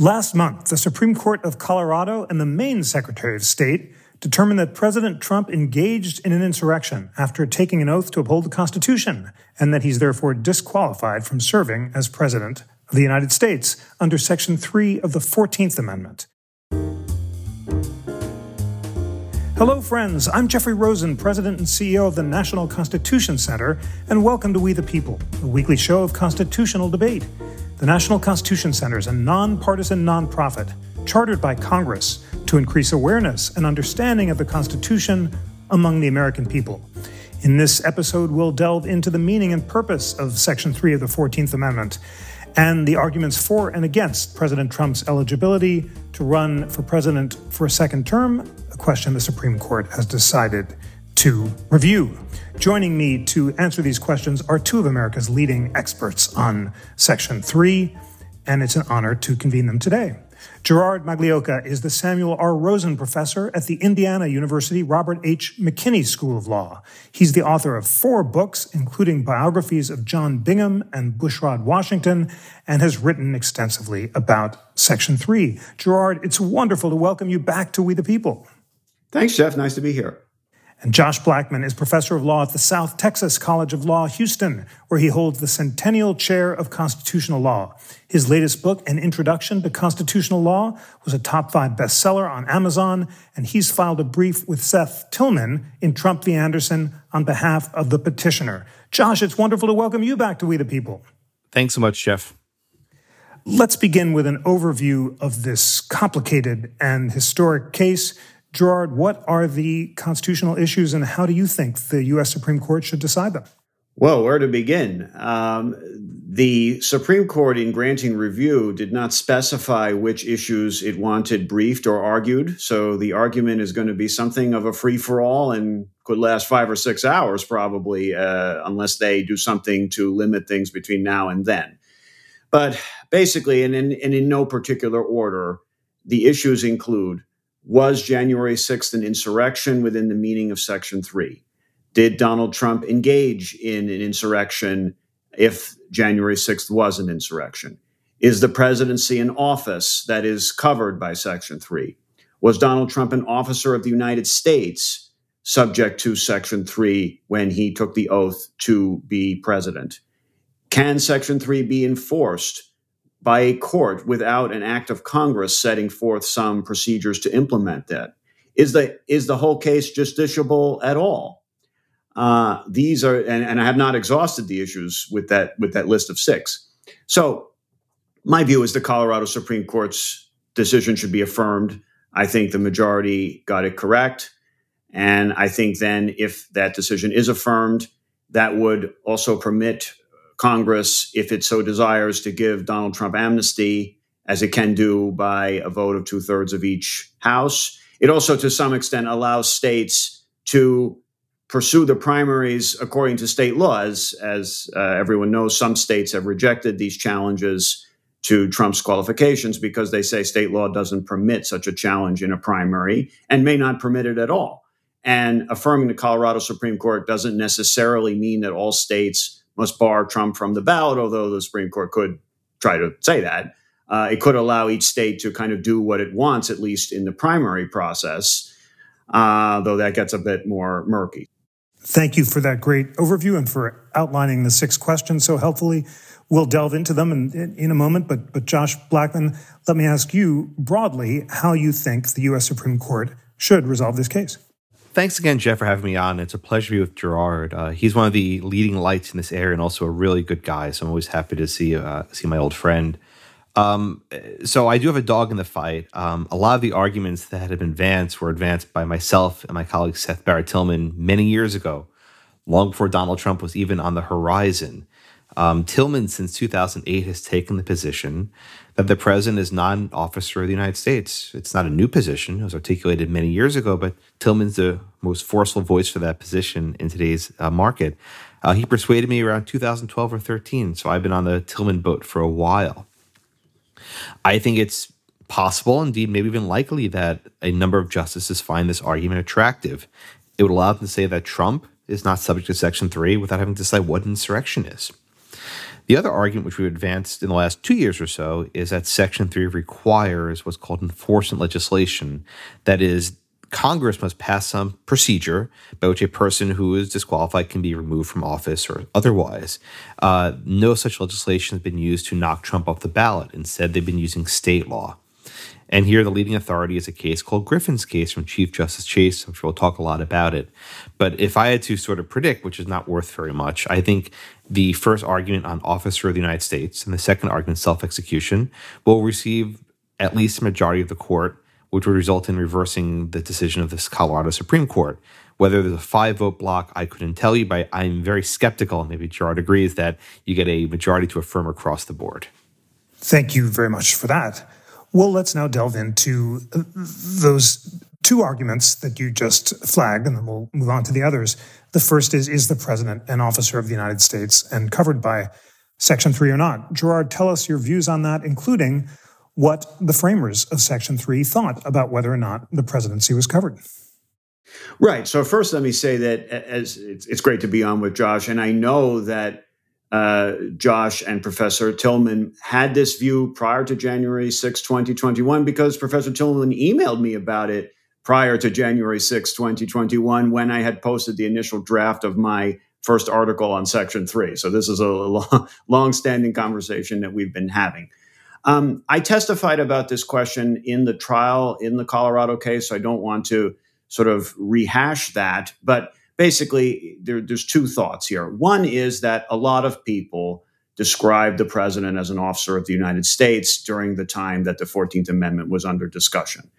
Last month, the Supreme Court of Colorado and the Maine Secretary of State determined that President Trump engaged in an insurrection after taking an oath to uphold the Constitution, and that he's therefore disqualified from serving as President of the United States under Section 3 of the 14th Amendment. Hello, friends. I'm Jeffrey Rosen, President and CEO of the National Constitution Center, and welcome to We the People, a weekly show of constitutional debate. The National Constitution Center is a nonpartisan nonprofit chartered by Congress to increase awareness and understanding of the Constitution among the American people. In this episode, we'll delve into the meaning and purpose of Section 3 of the 14th Amendment and the arguments for and against President Trump's eligibility to run for president for a second term, a question the Supreme Court has decided to review. Joining me to answer these questions are two of America's leading experts on Section 3, and it's an honor to convene them today. Gerard Magliocca is the Samuel R. Rosen Professor at the Indiana University Robert H. McKinney School of Law. He's the author of four books, including biographies of John Bingham and Bushrod Washington, and has written extensively about Section 3. Gerard, it's wonderful to welcome you back to We the People. Thanks, Jeff. Nice to be here. And Josh Blackman is professor of law at the South Texas College of Law, Houston, where he holds the Centennial Chair of Constitutional Law. His latest book, An Introduction to Constitutional Law, was a top five bestseller on Amazon, and he's filed a brief with Seth Tillman in Trump v. Anderson on behalf of the petitioner. Josh, it's wonderful to welcome you back to We the People. Thanks so much, Jeff. Let's begin with an overview of this complicated and historic case. Gerard, what are the constitutional issues and how do you think the U.S. Supreme Court should decide them? Well, where to begin? Um, the Supreme Court, in granting review, did not specify which issues it wanted briefed or argued. So the argument is going to be something of a free for all and could last five or six hours, probably, uh, unless they do something to limit things between now and then. But basically, and in, and in no particular order, the issues include was January 6th an insurrection within the meaning of Section 3? Did Donald Trump engage in an insurrection if January 6th was an insurrection? Is the presidency an office that is covered by Section 3? Was Donald Trump an officer of the United States subject to Section 3 when he took the oath to be president? Can Section 3 be enforced by a court without an act of Congress setting forth some procedures to implement that. Is the is the whole case justiciable at all? Uh, these are, and, and I have not exhausted the issues with that with that list of six. So, my view is the Colorado Supreme Court's decision should be affirmed. I think the majority got it correct, and I think then if that decision is affirmed, that would also permit Congress, if it so desires, to give Donald Trump amnesty, as it can do by a vote of two thirds of each House. It also, to some extent, allows states to pursue the primaries according to state laws. As uh, everyone knows, some states have rejected these challenges to Trump's qualifications because they say state law doesn't permit such a challenge in a primary and may not permit it at all. And affirming the Colorado Supreme Court doesn't necessarily mean that all states must bar Trump from the ballot, although the Supreme Court could try to say that. Uh, it could allow each state to kind of do what it wants, at least in the primary process, uh, though that gets a bit more murky. Thank you for that great overview and for outlining the six questions so helpfully. We'll delve into them in, in a moment, but, but Josh Blackman, let me ask you broadly how you think the U.S. Supreme Court should resolve this case. Thanks again, Jeff, for having me on. It's a pleasure to be with Gerard. Uh, he's one of the leading lights in this area and also a really good guy. So I'm always happy to see uh, see my old friend. Um, so I do have a dog in the fight. Um, a lot of the arguments that have been advanced were advanced by myself and my colleague Seth Barrett Tillman many years ago, long before Donald Trump was even on the horizon. Um, Tillman, since 2008, has taken the position that the president is not an officer of the United States. It's not a new position. It was articulated many years ago, but Tillman's the most forceful voice for that position in today's uh, market. Uh, he persuaded me around 2012 or 13, so I've been on the Tillman boat for a while. I think it's possible, indeed, maybe even likely, that a number of justices find this argument attractive. It would allow them to say that Trump is not subject to Section 3 without having to decide what insurrection is. The other argument, which we've advanced in the last two years or so, is that Section 3 requires what's called enforcement legislation. That is, Congress must pass some procedure by which a person who is disqualified can be removed from office or otherwise. Uh, no such legislation has been used to knock Trump off the ballot. Instead, they've been using state law. And here, the leading authority is a case called Griffin's case from Chief Justice Chase. I'm sure we'll talk a lot about it. But if I had to sort of predict, which is not worth very much, I think the first argument on officer of the United States and the second argument, self execution, will receive at least a majority of the court, which would result in reversing the decision of this Colorado Supreme Court. Whether there's a five vote block, I couldn't tell you, but I'm very skeptical, maybe Gerard agrees, that you get a majority to affirm across the board. Thank you very much for that. Well, let's now delve into uh, those two arguments that you just flagged, and then we'll move on to the others. The first is Is the president an officer of the United States and covered by Section 3 or not? Gerard, tell us your views on that, including what the framers of Section 3 thought about whether or not the presidency was covered. Right. So, first, let me say that as it's, it's great to be on with Josh, and I know that uh, Josh and Professor Tillman had this view prior to January 6, 2021, because Professor Tillman emailed me about it prior to January 6, 2021, when I had posted the initial draft of my first article on Section 3. So this is a long, long-standing conversation that we've been having. Um, I testified about this question in the trial in the Colorado case. So I don't want to sort of rehash that, but basically, there, there's two thoughts here. One is that a lot of people described the president as an officer of the United States during the time that the 14th Amendment was under discussion,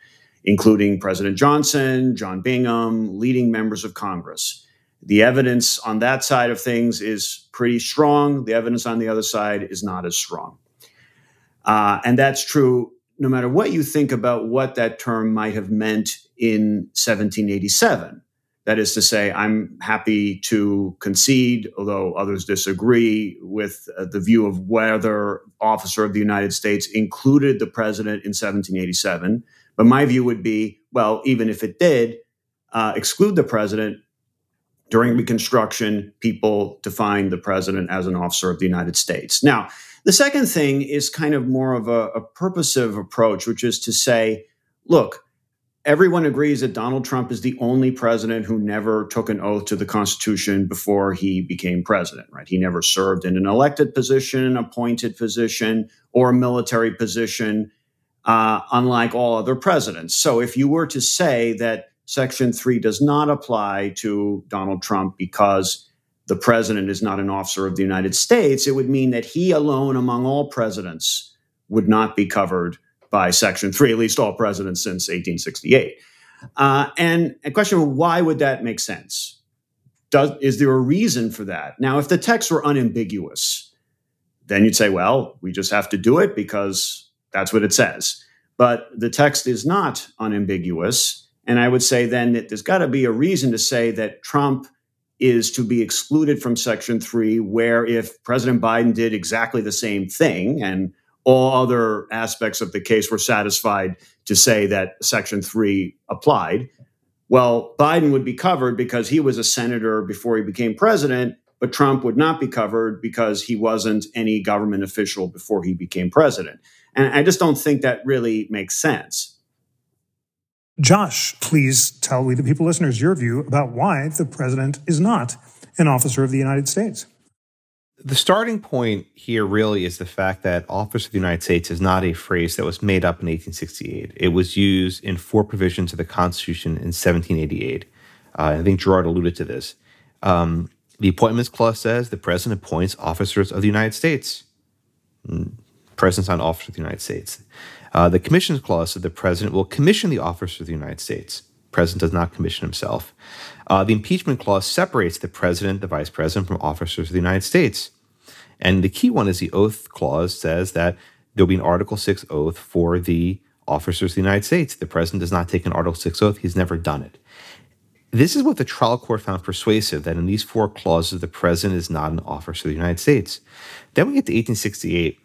including President Johnson, John Bingham, leading members of Congress. The evidence on that side of things is pretty strong. The evidence on the other side is not as strong. Uh, and that's true no matter what you think about what that term might have meant in 1787 that is to say, I'm happy to concede, although others disagree, with uh, the view of whether officer of the United States included the president in 1787. But my view would be, well, even if it did uh, exclude the president, during Reconstruction, people defined the president as an officer of the United States. Now, the second thing is kind of more of a, a purposive approach, which is to say, look, everyone agrees that Donald Trump is the only president who never took an oath to the Constitution before he became president, right? He never served in an elected position, appointed position, or a military position, uh, unlike all other presidents. So if you were to say that Section 3 does not apply to Donald Trump because the president is not an officer of the United States, it would mean that he alone among all presidents would not be covered by Section 3, at least all presidents since 1868. Uh, and a question why would that make sense? Does, is there a reason for that? Now, if the text were unambiguous, then you'd say, well, we just have to do it because that's what it says. But the text is not unambiguous. And I would say then that there's got to be a reason to say that Trump is to be excluded from Section 3, where if President Biden did exactly the same thing and all other aspects of the case were satisfied to say that Section 3 applied. Well, Biden would be covered because he was a senator before he became president, but Trump would not be covered because he wasn't any government official before he became president. And I just don't think that really makes sense. Josh, please tell we, the people listeners, your view about why the president is not an officer of the United States the starting point here really is the fact that Office of the United States is not a phrase that was made up in 1868. It was used in four provisions of the Constitution in 1788. Uh, I think Gerard alluded to this. Um, the Appointments Clause says the President appoints officers of the United States. Mm, President's not officer of the United States. Uh, the Commissions Clause said the President will commission the officers of the United States. President does not commission himself. Uh, the impeachment clause separates the president, the vice president, from officers of the United States. And the key one is the oath clause says that there'll be an Article 6 oath for the officers of the United States. The president does not take an Article 6 oath, he's never done it. This is what the trial court found persuasive that in these four clauses, the president is not an officer of the United States. Then we get to 1868,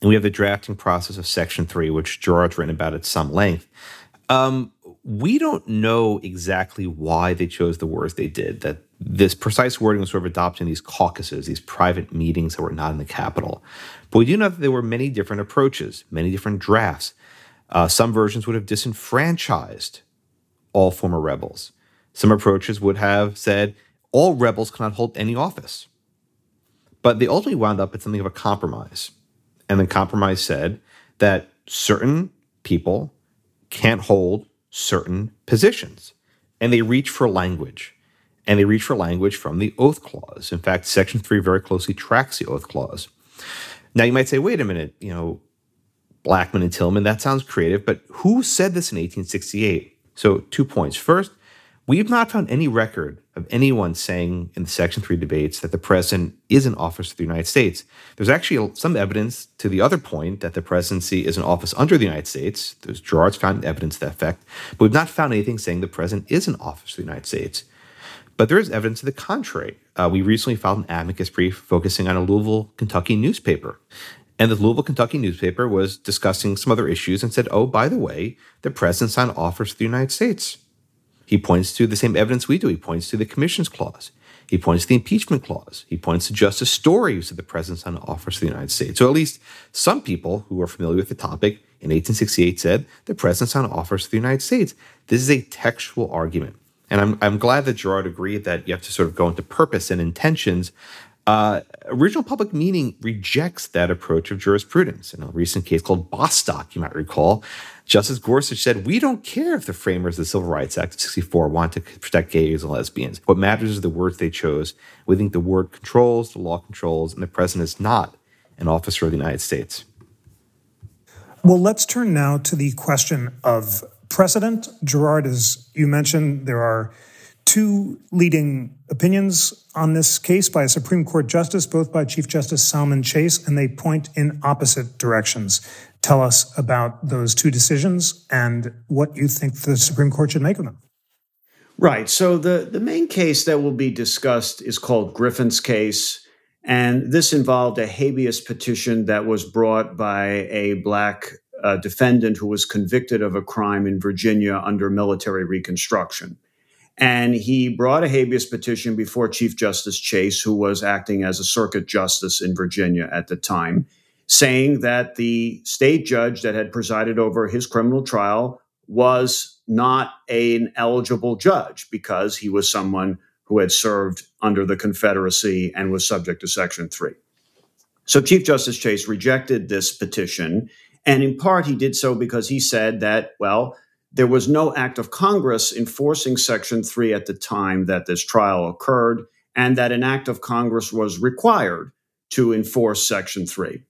and we have the drafting process of Section 3, which Gerard's written about at some length. Um, we don't know exactly why they chose the words they did. That this precise wording was sort of adopted in these caucuses, these private meetings that were not in the Capitol. But we do know that there were many different approaches, many different drafts. Uh, some versions would have disenfranchised all former rebels. Some approaches would have said all rebels cannot hold any office. But they ultimately wound up at something of a compromise. And the compromise said that certain people can't hold certain positions. And they reach for language. And they reach for language from the oath clause. In fact, Section 3 very closely tracks the oath clause. Now, you might say, wait a minute, you know, Blackman and Tillman, that sounds creative, but who said this in 1868? So, two points. First, We've not found any record of anyone saying in the Section 3 debates that the president is an office of the United States. There's actually some evidence to the other point that the presidency is an office under the United States. There's Gerard's found evidence to that effect, but we've not found anything saying the president is an office of the United States. But there is evidence to the contrary. Uh, we recently filed an amicus brief focusing on a Louisville, Kentucky newspaper. And the Louisville, Kentucky newspaper was discussing some other issues and said, oh, by the way, the president's on office of the United States. He points to the same evidence we do. He points to the commissions clause. He points to the impeachment clause. He points to Justice Story, who said the president's on office of the United States. So at least some people who are familiar with the topic in 1868 said the president's on office of the United States. This is a textual argument. And I'm, I'm glad that Gerard agreed that you have to sort of go into purpose and intentions. Uh, original public meaning rejects that approach of jurisprudence. In a recent case called Bostock, you might recall, Justice Gorsuch said, We don't care if the framers of the Civil Rights Act of 64 want to protect gays and lesbians. What matters is the words they chose. We think the word controls, the law controls, and the president is not an officer of the United States. Well, let's turn now to the question of precedent. Gerard, as you mentioned, there are two leading opinions on this case by a Supreme Court justice, both by Chief Justice Salmon Chase, and they point in opposite directions tell us about those two decisions and what you think the Supreme Court should make of them. Right. So the, the main case that will be discussed is called Griffin's case. And this involved a habeas petition that was brought by a black uh, defendant who was convicted of a crime in Virginia under military reconstruction. And he brought a habeas petition before Chief Justice Chase, who was acting as a circuit justice in Virginia at the time saying that the state judge that had presided over his criminal trial was not an eligible judge because he was someone who had served under the Confederacy and was subject to Section 3. So Chief Justice Chase rejected this petition. And in part, he did so because he said that, well, there was no act of Congress enforcing Section 3 at the time that this trial occurred, and that an act of Congress was required to enforce Section 3.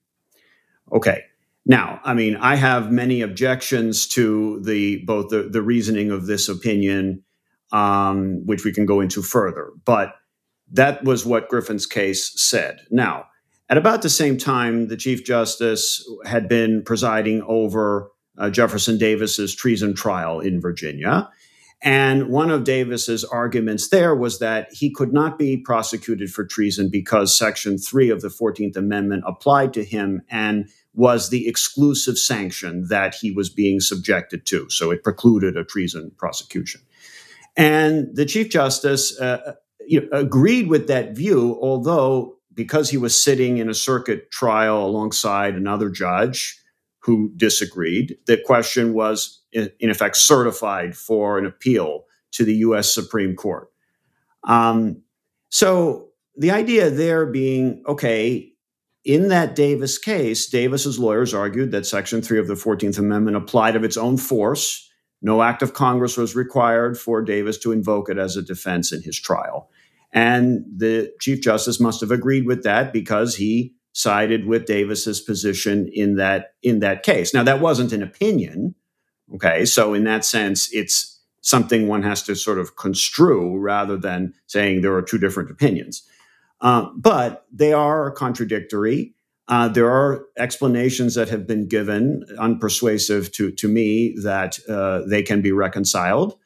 Okay. Now, I mean, I have many objections to the both the, the reasoning of this opinion, um, which we can go into further. But that was what Griffin's case said. Now, at about the same time, the Chief Justice had been presiding over uh, Jefferson Davis's treason trial in Virginia. And one of Davis's arguments there was that he could not be prosecuted for treason because Section 3 of the 14th Amendment applied to him and was the exclusive sanction that he was being subjected to. So it precluded a treason prosecution. And the Chief Justice uh, you know, agreed with that view, although because he was sitting in a circuit trial alongside another judge who disagreed, the question was, in, effect, certified for an appeal to the US Supreme Court. Um, so the idea there being okay, in that Davis case, Davis's lawyers argued that Section 3 of the 14th Amendment applied of its own force. No act of Congress was required for Davis to invoke it as a defense in his trial. And the Chief Justice must have agreed with that because he sided with Davis's position in that in that case. Now that wasn't an opinion. Okay, so in that sense, it's something one has to sort of construe rather than saying there are two different opinions. Uh, but they are contradictory. Uh, there are explanations that have been given, unpersuasive to, to me, that uh, they can be reconciled.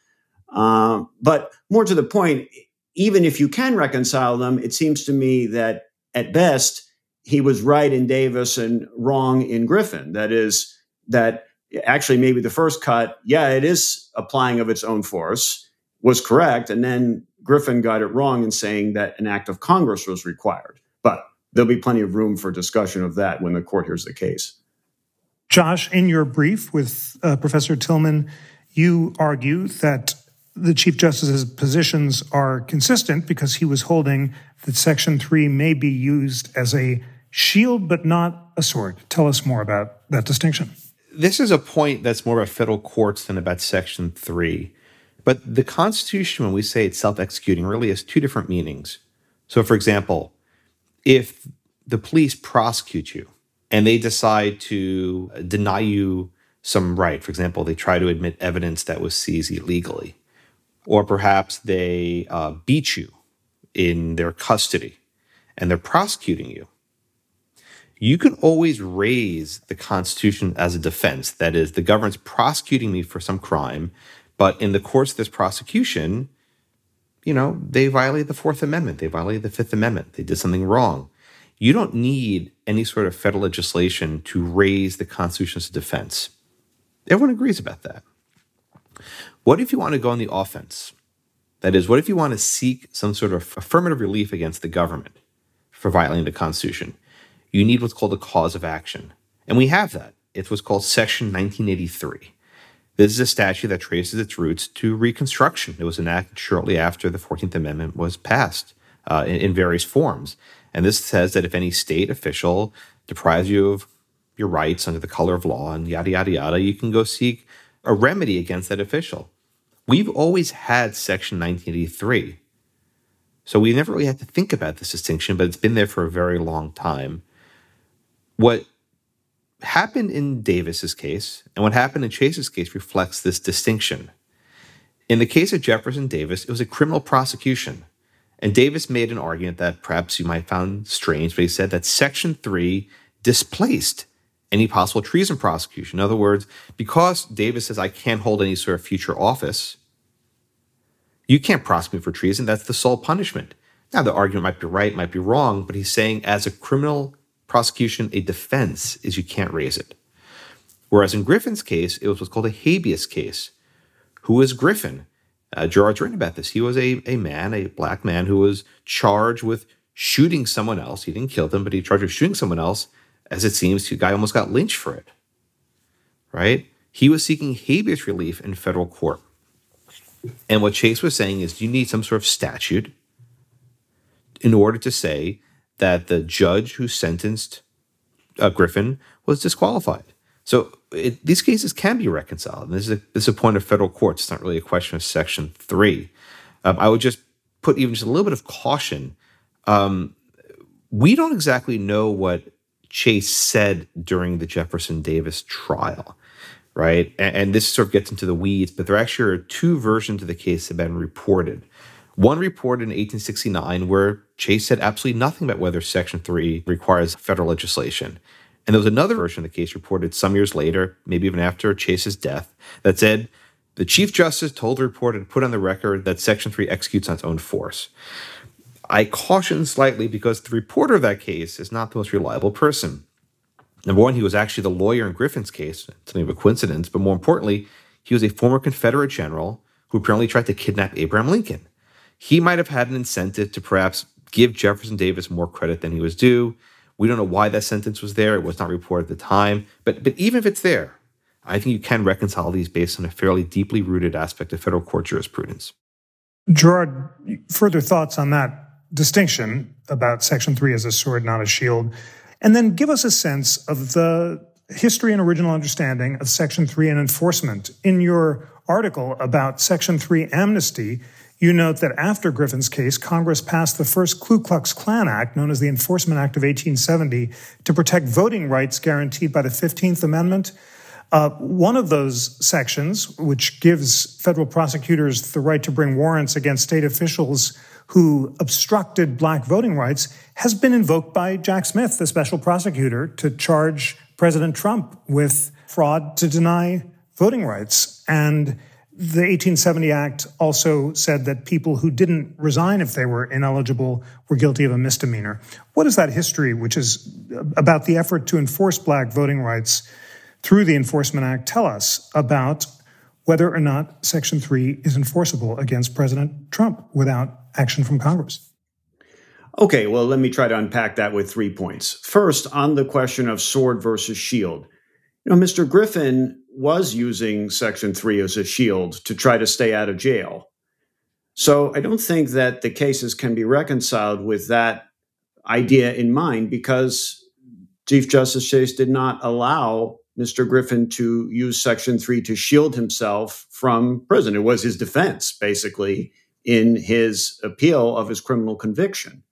Uh, but more to the point, even if you can reconcile them, it seems to me that at best, he was right in Davis and wrong in Griffin. That is, that actually maybe the first cut, yeah, it is applying of its own force, was correct. And then Griffin got it wrong in saying that an act of Congress was required. But there'll be plenty of room for discussion of that when the court hears the case. Josh, in your brief with uh, Professor Tillman, you argue that the Chief Justice's positions are consistent because he was holding that Section 3 may be used as a shield but not a sword. Tell us more about that distinction. This is a point that's more about federal courts than about Section 3. But the Constitution, when we say it's self executing, really has two different meanings. So, for example, if the police prosecute you and they decide to deny you some right, for example, they try to admit evidence that was seized illegally, or perhaps they uh, beat you in their custody and they're prosecuting you, you can always raise the Constitution as a defense. That is, the government's prosecuting me for some crime, but in the course of this prosecution, you know, they violated the Fourth Amendment, they violated the Fifth Amendment, they did something wrong. You don't need any sort of federal legislation to raise the Constitution as a defense. Everyone agrees about that. What if you want to go on the offense? That is, what if you want to seek some sort of affirmative relief against the government for violating the Constitution? You need what's called a cause of action. And we have that. It's what's called Section 1983. This is a statute that traces its roots to Reconstruction. It was enacted shortly after the 14th Amendment was passed uh, in, in various forms. And this says that if any state official deprives you of your rights under the color of law and yada, yada, yada, you can go seek a remedy against that official. We've always had Section 1983. So we never really had to think about this distinction, but it's been there for a very long time. What happened in Davis's case and what happened in Chase's case reflects this distinction. In the case of Jefferson Davis, it was a criminal prosecution. And Davis made an argument that perhaps you might find strange, but he said that Section 3 displaced any possible treason prosecution. In other words, because Davis says I can't hold any sort of future office, you can't prosecute for treason. That's the sole punishment. Now, the argument might be right, might be wrong, but he's saying as a criminal prosecution, a defense is you can't raise it. Whereas in Griffin's case, it was what's called a habeas case. Who is Griffin? Uh, Gerard's written about this. He was a, a man, a black man, who was charged with shooting someone else. He didn't kill them, but he charged with shooting someone else as it seems, the guy almost got lynched for it. Right? He was seeking habeas relief in federal court. And what Chase was saying is you need some sort of statute in order to say that the judge who sentenced uh, Griffin was disqualified. So it, these cases can be reconciled. And this is, a, this is a point of federal courts. It's not really a question of Section 3. Um, I would just put even just a little bit of caution. Um, we don't exactly know what Chase said during the Jefferson Davis trial, right? And, and, this sort of gets into the weeds, but there actually are two versions of the case that have been reported. One report in 1869 where Chase said absolutely nothing about whether Section 3 requires federal legislation. And there was another version of the case reported some years later, maybe even after Chase's death, that said the Chief Justice told the reporter to put on the record that Section 3 executes on its own force. I caution slightly because the reporter of that case is not the most reliable person. Number one, he was actually the lawyer in Griffin's case, something of a coincidence, but more importantly, he was a former Confederate general who apparently tried to kidnap Abraham Lincoln. He might have had an incentive to perhaps give Jefferson Davis more credit than he was due. We don't know why that sentence was there. It was not reported at the time. But, but even if it's there, I think you can reconcile these based on a fairly deeply rooted aspect of federal court jurisprudence. Gerard, further thoughts on that distinction about Section 3 as a sword, not a shield. And then give us a sense of the history and original understanding of Section 3 and enforcement. In your article about Section 3 amnesty, you note that after Griffin's case, Congress passed the first Ku Klux Klan Act, known as the Enforcement Act of 1870, to protect voting rights guaranteed by the 15th Amendment. Uh, one of those sections, which gives federal prosecutors the right to bring warrants against state officials who obstructed black voting rights has been invoked by Jack Smith, the special prosecutor, to charge President Trump with fraud to deny voting rights. And the 1870 Act also said that people who didn't resign if they were ineligible were guilty of a misdemeanor. What is that history, which is about the effort to enforce black voting rights through the Enforcement Act tell us about whether or not Section 3 is enforceable against President Trump without action from Congress? Okay, well, let me try to unpack that with three points. First, on the question of sword versus shield. You know, Mr. Griffin was using Section 3 as a shield to try to stay out of jail. So I don't think that the cases can be reconciled with that idea in mind because Chief Justice Chase did not allow Mr. Griffin to use Section 3 to shield himself from prison. It was his defense, basically, in his appeal of his criminal conviction.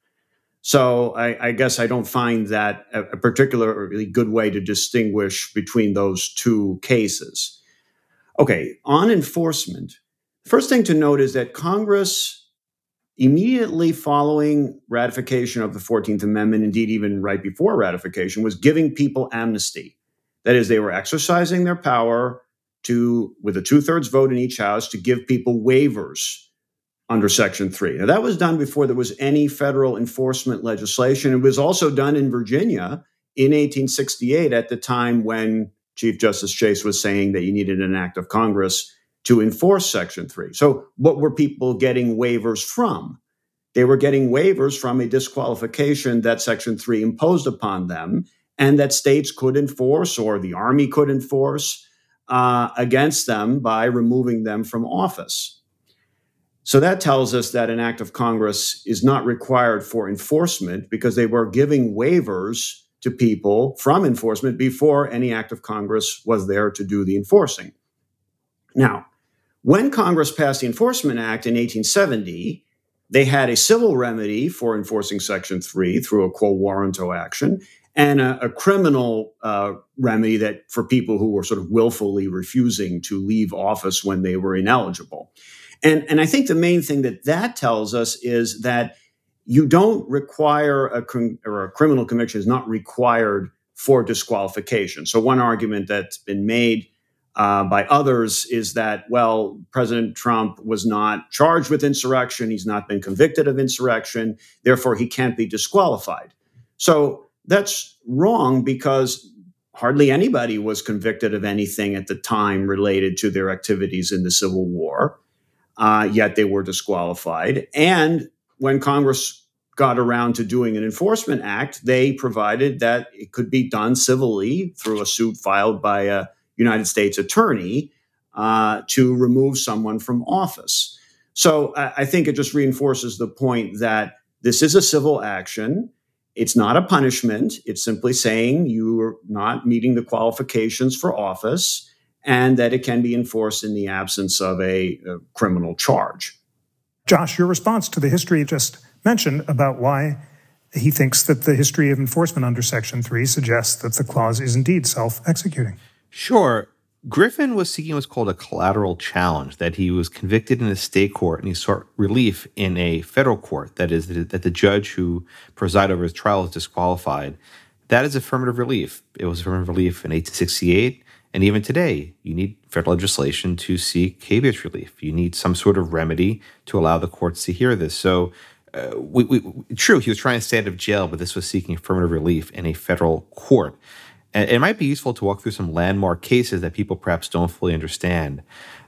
So I, I guess I don't find that a, a particularly good way to distinguish between those two cases. Okay, on enforcement, first thing to note is that Congress immediately following ratification of the 14th Amendment, indeed, even right before ratification, was giving people amnesty. That is, they were exercising their power to, with a two thirds vote in each house, to give people waivers under Section 3. Now, that was done before there was any federal enforcement legislation. It was also done in Virginia in 1868 at the time when Chief Justice Chase was saying that you needed an act of Congress to enforce Section 3. So, what were people getting waivers from? They were getting waivers from a disqualification that Section 3 imposed upon them and that states could enforce or the Army could enforce uh, against them by removing them from office. So that tells us that an act of Congress is not required for enforcement because they were giving waivers to people from enforcement before any act of Congress was there to do the enforcing. Now, when Congress passed the Enforcement Act in 1870, they had a civil remedy for enforcing Section 3 through a quo warranto action and a, a criminal uh, remedy that for people who were sort of willfully refusing to leave office when they were ineligible. And, and I think the main thing that that tells us is that you don't require a, or a criminal conviction is not required for disqualification. So one argument that's been made uh, by others is that, well, President Trump was not charged with insurrection. He's not been convicted of insurrection. Therefore, he can't be disqualified. So that's wrong because hardly anybody was convicted of anything at the time related to their activities in the Civil War, uh, yet they were disqualified. And when Congress got around to doing an enforcement act, they provided that it could be done civilly through a suit filed by a United States attorney uh, to remove someone from office. So I, I think it just reinforces the point that this is a civil action. It's not a punishment. It's simply saying you are not meeting the qualifications for office and that it can be enforced in the absence of a, a criminal charge. Josh, your response to the history you just mentioned about why he thinks that the history of enforcement under Section 3 suggests that the clause is indeed self executing. Sure. Griffin was seeking what's called a collateral challenge, that he was convicted in a state court and he sought relief in a federal court, that is, that the judge who presided over his trial is disqualified. That is affirmative relief. It was affirmative relief in 1868. And even today, you need federal legislation to seek habeas relief. You need some sort of remedy to allow the courts to hear this. So, uh, we, we, true, he was trying to stay out of jail, but this was seeking affirmative relief in a federal court. And it might be useful to walk through some landmark cases that people perhaps don't fully understand.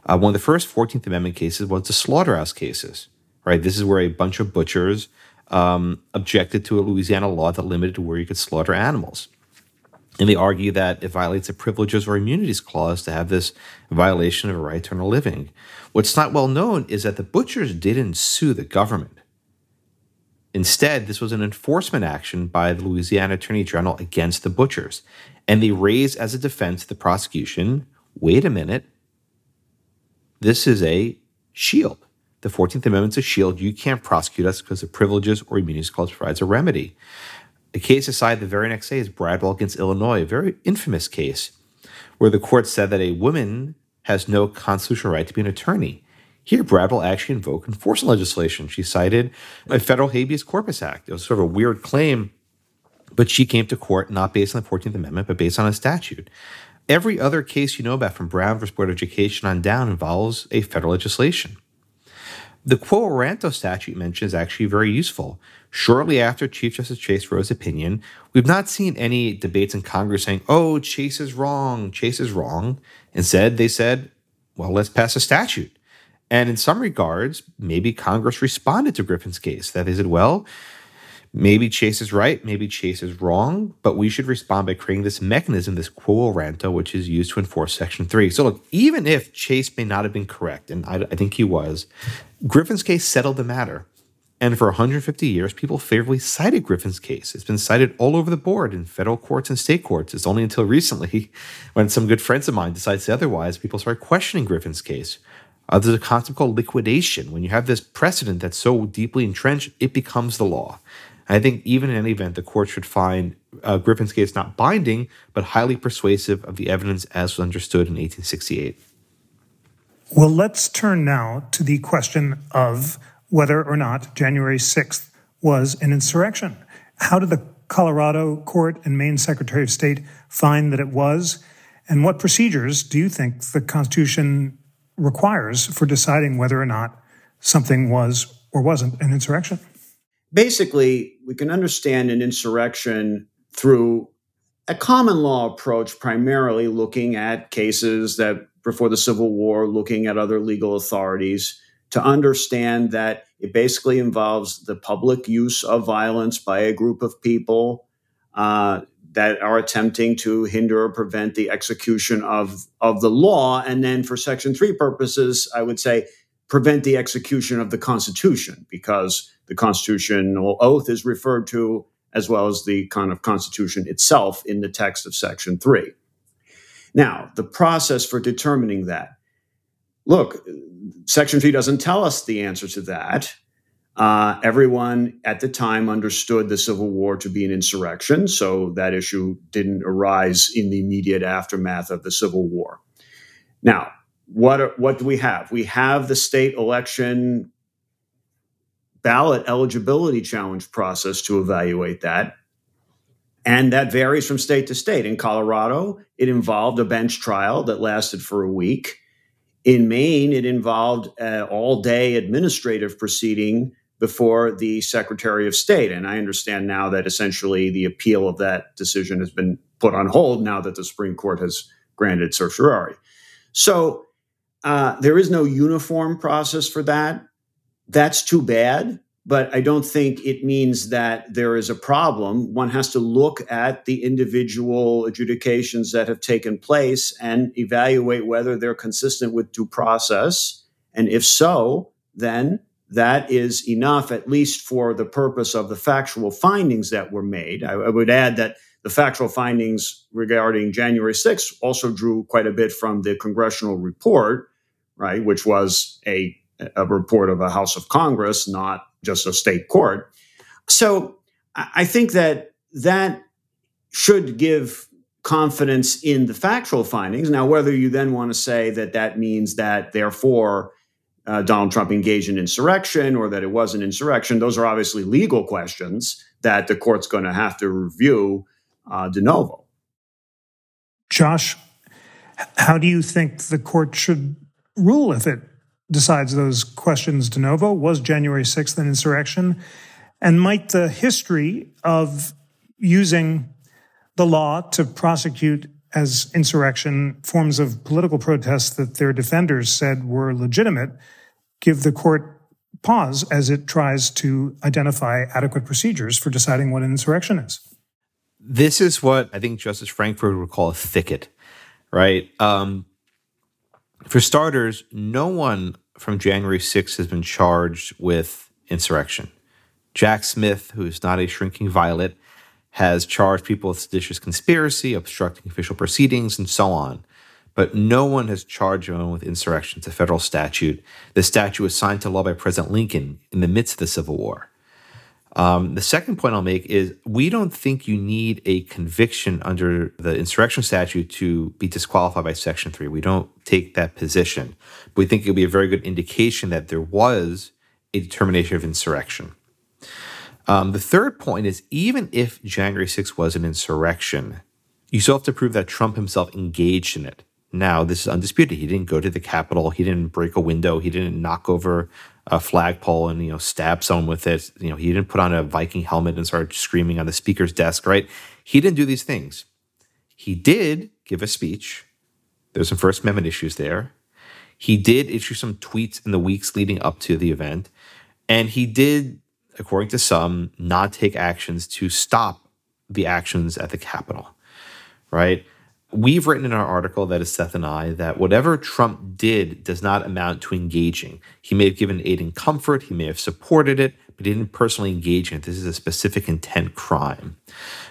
Uh, one of the first 14th Amendment cases was the slaughterhouse cases, right? This is where a bunch of butchers um, objected to a Louisiana law that limited where you could slaughter animals. And they argue that it violates the privileges or immunities clause to have this violation of a right to earn a living. What's not well known is that the butchers didn't sue the government. Instead, this was an enforcement action by the Louisiana Attorney General against the butchers. And they raised as a defense the prosecution wait a minute, this is a shield. The 14th Amendment's a shield. You can't prosecute us because the privileges or immunities clause provides a remedy. The case aside the very next day is Bradwell against Illinois, a very infamous case where the court said that a woman has no constitutional right to be an attorney. Here, Bradwell actually invoked enforcement legislation. She cited a federal habeas corpus act. It was sort of a weird claim, but she came to court not based on the 14th Amendment, but based on a statute. Every other case you know about from Brown versus Board of Education on down involves a federal legislation. The quo warranto statute mentioned is actually very useful. Shortly after Chief Justice Chase wrote his opinion, we've not seen any debates in Congress saying, oh, Chase is wrong, Chase is wrong. Instead, they said, well, let's pass a statute. And in some regards, maybe Congress responded to Griffin's case. That they said, well, maybe Chase is right, maybe Chase is wrong, but we should respond by creating this mechanism, this quo warranto, which is used to enforce Section 3. So, look, even if Chase may not have been correct, and I, I think he was, Griffin's case settled the matter. And for 150 years, people favorably cited Griffin's case. It's been cited all over the board in federal courts and state courts. It's only until recently, when some good friends of mine say otherwise, people started questioning Griffin's case. Uh, there's a concept called liquidation. When you have this precedent that's so deeply entrenched, it becomes the law. I think even in any event, the court should find uh, Griffin's case not binding, but highly persuasive of the evidence as was understood in 1868. Well, let's turn now to the question of whether or not January 6th was an insurrection. How did the Colorado court and Maine Secretary of State find that it was? And what procedures do you think the Constitution requires for deciding whether or not something was or wasn't an insurrection? Basically, we can understand an insurrection through a common law approach, primarily looking at cases that before the Civil War, looking at other legal authorities to understand that it basically involves the public use of violence by a group of people uh, that are attempting to hinder or prevent the execution of, of the law. And then for Section 3 purposes, I would say prevent the execution of the Constitution because the constitutional oath is referred to as well as the kind of Constitution itself in the text of Section 3. Now, the process for determining that. Look, Section 3 doesn't tell us the answer to that. Uh, everyone at the time understood the Civil War to be an insurrection, so that issue didn't arise in the immediate aftermath of the Civil War. Now, what are, what do we have? We have the state election ballot eligibility challenge process to evaluate that. And that varies from state to state. In Colorado, it involved a bench trial that lasted for a week. In Maine, it involved uh, an all day administrative proceeding before the Secretary of State. And I understand now that essentially the appeal of that decision has been put on hold now that the Supreme Court has granted certiorari. So uh, there is no uniform process for that. That's too bad, but I don't think it means that there is a problem. One has to look at the individual adjudications that have taken place and evaluate whether they're consistent with due process. And if so, then that is enough, at least for the purpose of the factual findings that were made. I, I would add that the factual findings regarding January 6th also drew quite a bit from the congressional report, right, which was a a report of a House of Congress, not just a state court. So I think that that should give confidence in the factual findings. Now, whether you then want to say that that means that, therefore, uh, Donald Trump engaged in insurrection or that it was an insurrection, those are obviously legal questions that the court's going to have to review uh, de novo. Josh, how do you think the court should rule if it decides those questions de novo. Was January 6th an insurrection? And might the history of using the law to prosecute as insurrection forms of political protest that their defenders said were legitimate give the court pause as it tries to identify adequate procedures for deciding what an insurrection is? This is what I think Justice Frankfurter would call a thicket, right? Um, for starters, no one from January 6th has been charged with insurrection. Jack Smith, who's not a shrinking violet, has charged people with seditious conspiracy, obstructing official proceedings, and so on. But no one has charged anyone with insurrection. It's a federal statute. The statute was signed to law by President Lincoln in the midst of the Civil War. Um, the second point I'll make is we don't think you need a conviction under the insurrection statute to be disqualified by Section 3. We don't take that position. But We think it would be a very good indication that there was a determination of insurrection. Um, the third point is even if January 6th was an insurrection, you still have to prove that Trump himself engaged in it. Now, this is undisputed. He didn't go to the Capitol. He didn't break a window. He didn't knock over a flagpole and you know stab someone with it. You know, he didn't put on a Viking helmet and start screaming on the speaker's desk, right? He didn't do these things. He did give a speech. There's some First Amendment issues there. He did issue some tweets in the weeks leading up to the event, and he did, according to some, not take actions to stop the actions at the Capitol, right? We've written in our article, that is Seth and I, that whatever Trump did does not amount to engaging. He may have given aid and comfort, he may have supported it, but he didn't personally engage in it. This is a specific intent crime.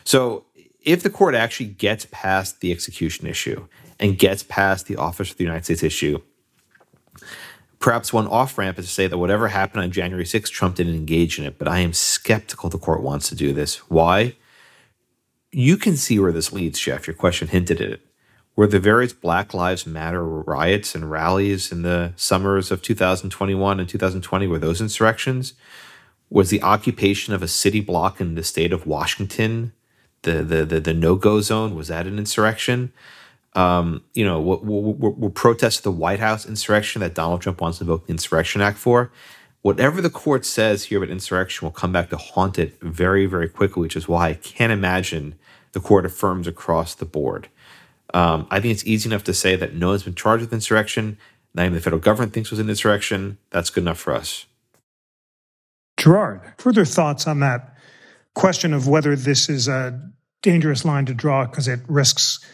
So if the court actually gets past the execution issue and gets past the Office of the United States issue, perhaps one off ramp is to say that whatever happened on January 6th, Trump didn't engage in it. But I am skeptical the court wants to do this. Why? You can see where this leads, Jeff. Your question hinted at it. Were the various Black Lives Matter riots and rallies in the summers of 2021 and 2020, were those insurrections? Was the occupation of a city block in the state of Washington the the the, the no go zone was that an insurrection? Um, you know, what will protest the White House insurrection that Donald Trump wants to invoke the Insurrection Act for. Whatever the court says here about insurrection will come back to haunt it very, very quickly, which is why I can't imagine the court affirms across the board. Um, I think it's easy enough to say that no one's been charged with insurrection. Not even the federal government thinks was an insurrection. That's good enough for us. Gerard, further thoughts on that question of whether this is a dangerous line to draw because it risks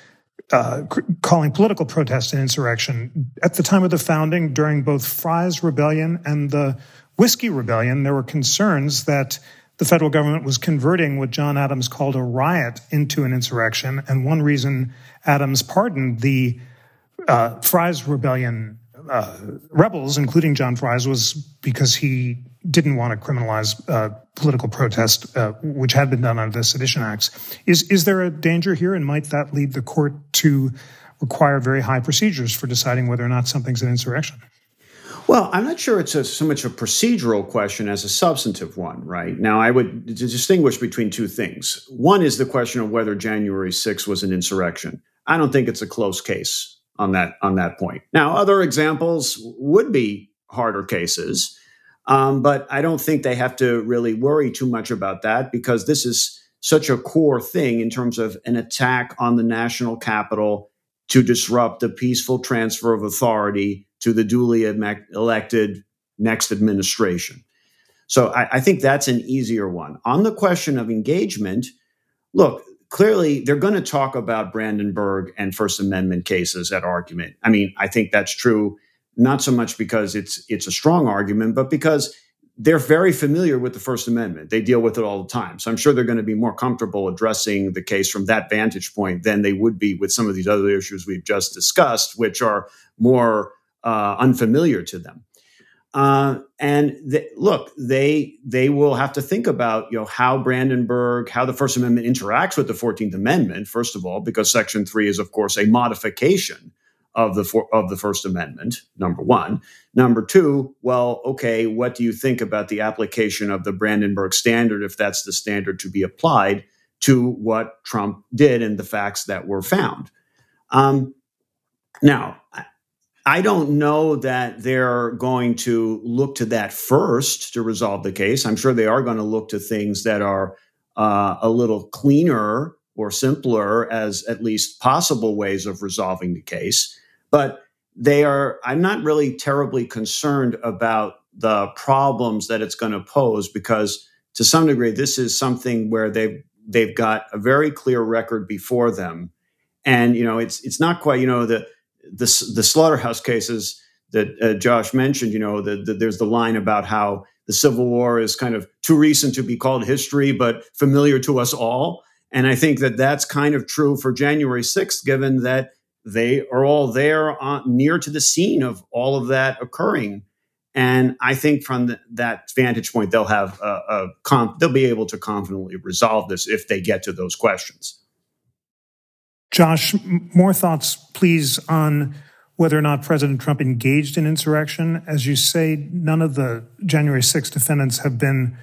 uh, calling political protest an insurrection. At the time of the founding, during both Fries Rebellion and the Whiskey Rebellion, there were concerns that the federal government was converting what John Adams called a riot into an insurrection. And one reason Adams pardoned the uh, Fries Rebellion uh, rebels, including John Fries, was because he didn't want to criminalize uh, political protest, uh, which had been done under the Sedition Acts. Is is there a danger here, and might that lead the court to require very high procedures for deciding whether or not something's an insurrection? Well, I'm not sure it's a, so much a procedural question as a substantive one, right? Now, I would distinguish between two things. One is the question of whether January 6th was an insurrection. I don't think it's a close case on that on that point. Now, other examples would be harder cases. Um, but I don't think they have to really worry too much about that because this is such a core thing in terms of an attack on the national capital to disrupt the peaceful transfer of authority to the duly elected next administration. So I, I think that's an easier one. On the question of engagement, look, clearly they're going to talk about Brandenburg and First Amendment cases at argument. I mean, I think that's true not so much because it's it's a strong argument, but because they're very familiar with the First Amendment. They deal with it all the time. So I'm sure they're going to be more comfortable addressing the case from that vantage point than they would be with some of these other issues we've just discussed, which are more uh, unfamiliar to them. Uh, and they, look, they they will have to think about you know how Brandenburg, how the First Amendment interacts with the Fourteenth Amendment. First of all, because Section Three is of course a modification of the of the First Amendment. Number one. Number two. Well, okay, what do you think about the application of the Brandenburg Standard, if that's the standard to be applied to what Trump did and the facts that were found? Um, now, I don't know that they're going to look to that first to resolve the case. I'm sure they are going to look to things that are uh, a little cleaner or simpler as at least possible ways of resolving the case. But they are, I'm not really terribly concerned about the problems that it's going to pose because to some degree, this is something where they've, they've got a very clear record before them. And, you know, it's, it's not quite, you know, the, the, the slaughterhouse cases that uh, Josh mentioned, you know, the, the, there's the line about how the Civil War is kind of too recent to be called history, but familiar to us all. And I think that that's kind of true for January 6th, given that they are all there uh, near to the scene of all of that occurring. And I think from that vantage point, they'll have a, a comp, they'll be able to confidently resolve this if they get to those questions. Josh, more thoughts, please, on whether or not President Trump engaged in insurrection. As you say, none of the January 6 defendants have been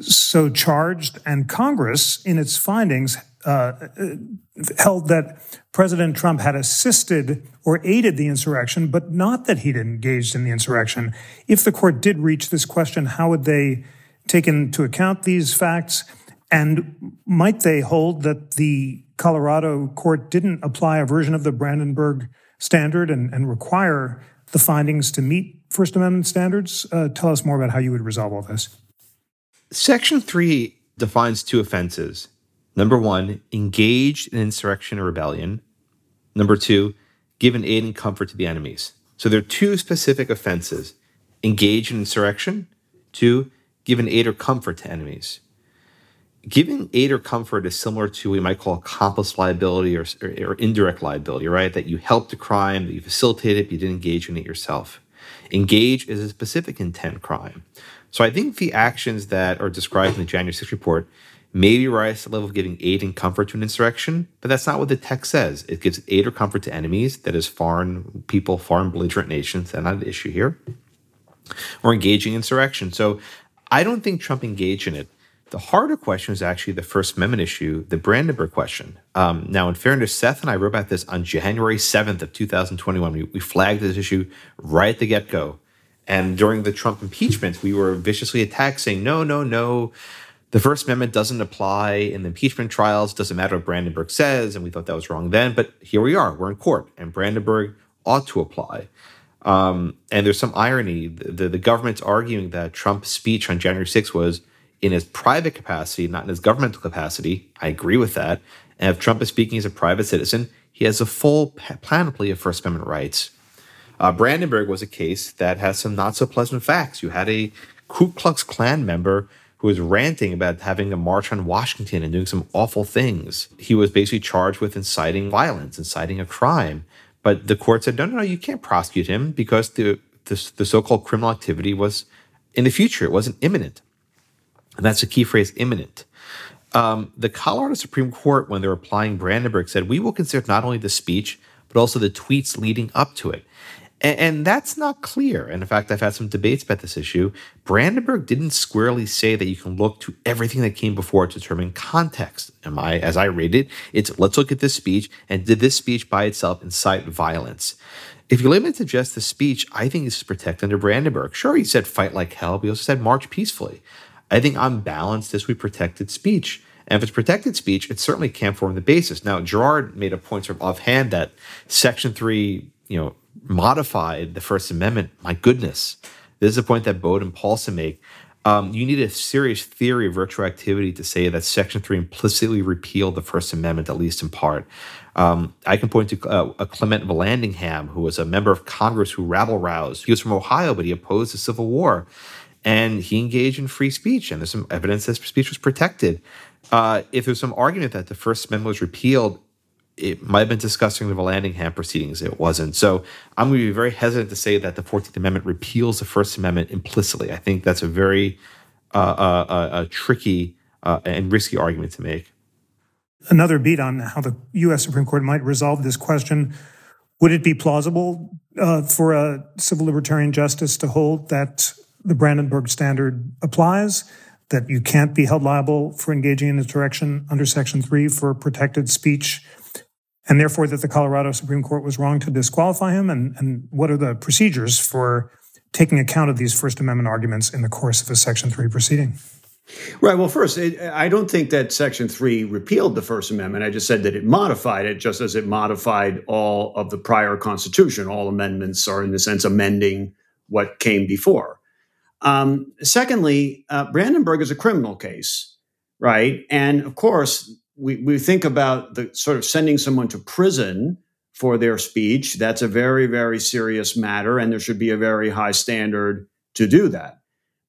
so charged, and Congress, in its findings, uh, held that President Trump had assisted or aided the insurrection, but not that he'd engaged in the insurrection. If the court did reach this question, how would they take into account these facts? And might they hold that the Colorado court didn't apply a version of the Brandenburg standard and, and require the findings to meet First Amendment standards? Uh, tell us more about how you would resolve all this. Section 3 defines two offenses. Number one, engaged in insurrection or rebellion. Number two, given aid and comfort to the enemies. So there are two specific offenses engage in insurrection, two, given aid or comfort to enemies. Giving aid or comfort is similar to what we might call accomplice liability or, or, or indirect liability, right? That you helped a crime, that you facilitated it, but you didn't engage in it yourself. Engage is a specific intent crime. So I think the actions that are described in the January 6th report maybe rise to the level of giving aid and comfort to an insurrection, but that's not what the text says. It gives aid or comfort to enemies, that is, foreign people, foreign belligerent nations. That's not an issue here. Or engaging insurrection. So I don't think Trump engaged in it. The harder question is actually the First Amendment issue, the Brandenburg question. Um, now, in fairness, Seth and I wrote about this on January 7th of 2021. We, we flagged this issue right at the get-go. And during the Trump impeachment, we were viciously attacked saying, no, no, no, the First Amendment doesn't apply in the impeachment trials. Doesn't matter what Brandenburg says. And we thought that was wrong then. But here we are. We're in court, and Brandenburg ought to apply. Um, and there's some irony. The, the, the, government's arguing that Trump's speech on January 6th was in his private capacity, not in his governmental capacity. I agree with that. And if Trump is speaking as a private citizen, he has a full panoply of First Amendment rights. Uh, Brandenburg was a case that has some not so pleasant facts. You had a Ku Klux Klan member who was ranting about having a march on Washington and doing some awful things. He was basically charged with inciting violence, inciting a crime. But the court said, no, no, no, you can't prosecute him because the, the, the so called criminal activity was in the future, it wasn't imminent. And that's the key phrase imminent. Um, the Colorado Supreme Court, when they were applying Brandenburg, said, we will consider not only the speech, but also the tweets leading up to it. And, and, that's not clear. And in fact, I've had some debates about this issue. Brandenburg didn't squarely say that you can look to everything that came before to determine context. Am I, as I read it, it's let's look at this speech and did this speech by itself incite violence? If you limit it to just the speech, I think this is protected under Brandenburg. Sure, he said fight like hell, but he also said march peacefully. I think on balance, this be protected speech. And if it's protected speech, it certainly can't form the basis. Now, Gerard made a point sort of offhand that Section 3, you know, modified the First Amendment. My goodness, this is a point that Baude and Paulsen make. Um, you need a serious theory of retroactivity to say that Section 3 implicitly repealed the First Amendment, at least in part. Um, I can point to uh, a Clement Vallandigham, who was a member of Congress who rabble roused. He was from Ohio, but he opposed the Civil War. And he engaged in free speech, and there's some evidence that speech was protected. Uh, if there's some argument that the First Amendment was repealed, it might have been discussing the Vallandigham proceedings. It wasn't. So I'm going to be very hesitant to say that the 14th Amendment repeals the First Amendment implicitly. I think that's a very uh, uh, uh, tricky uh, and risky argument to make. Another beat on how the U.S. Supreme Court might resolve this question. Would it be plausible uh, for a civil libertarian justice to hold that the Brandenburg Standard applies? That you can't be held liable for engaging in insurrection under Section 3 for protected speech and therefore that the Colorado Supreme Court was wrong to disqualify him? And, and what are the procedures for taking account of these First Amendment arguments in the course of a Section 3 proceeding? Right. Well, first, it, I don't think that Section 3 repealed the First Amendment. I just said that it modified it, just as it modified all of the prior Constitution. All amendments are, in a sense, amending what came before. Um, secondly, uh, Brandenburg is a criminal case, right? And of course, we, we think about the sort of sending someone to prison for their speech. That's a very, very serious matter, and there should be a very high standard to do that.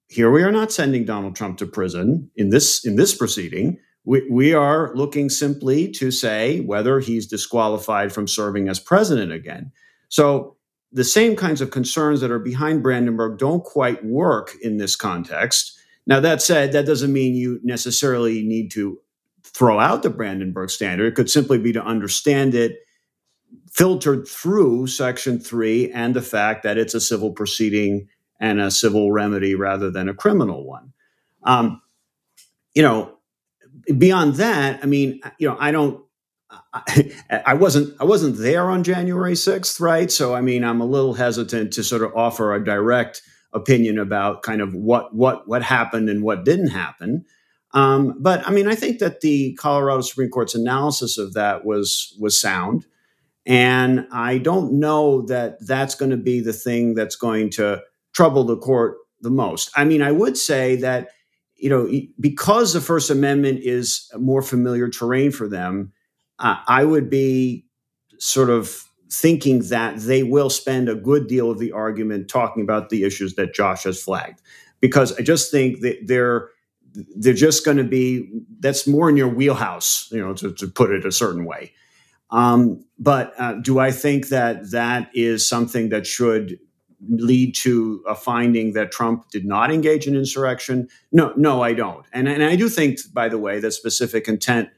Here we are not sending Donald Trump to prison in this in this proceeding. We, we are looking simply to say whether he's disqualified from serving as president again. So the same kinds of concerns that are behind Brandenburg don't quite work in this context. Now, that said, that doesn't mean you necessarily need to throw out the Brandenburg standard. It could simply be to understand it filtered through Section 3 and the fact that it's a civil proceeding and a civil remedy rather than a criminal one. Um, you know, beyond that, I mean, you know, I don't. I, wasn't I wasn't there on January 6th, right? So I mean, I'm a little hesitant to sort of offer a direct opinion about kind of what what what happened and what didn't happen. Um, but I mean, I think that the Colorado Supreme Court's analysis of that was was sound, and I don't know that that's going to be the thing that's going to trouble the court the most. I mean, I would say that you know because the First Amendment is more familiar terrain for them, uh, I would be sort of thinking that they will spend a good deal of the argument talking about the issues that Josh has flagged, because I just think that they're they're just going to be that's more in your wheelhouse, you know, to, to put it a certain way. Um, but uh, do I think that that is something that should lead to a finding that Trump did not engage in insurrection? No, no, I don't. And, and I do think, by the way, that specific intent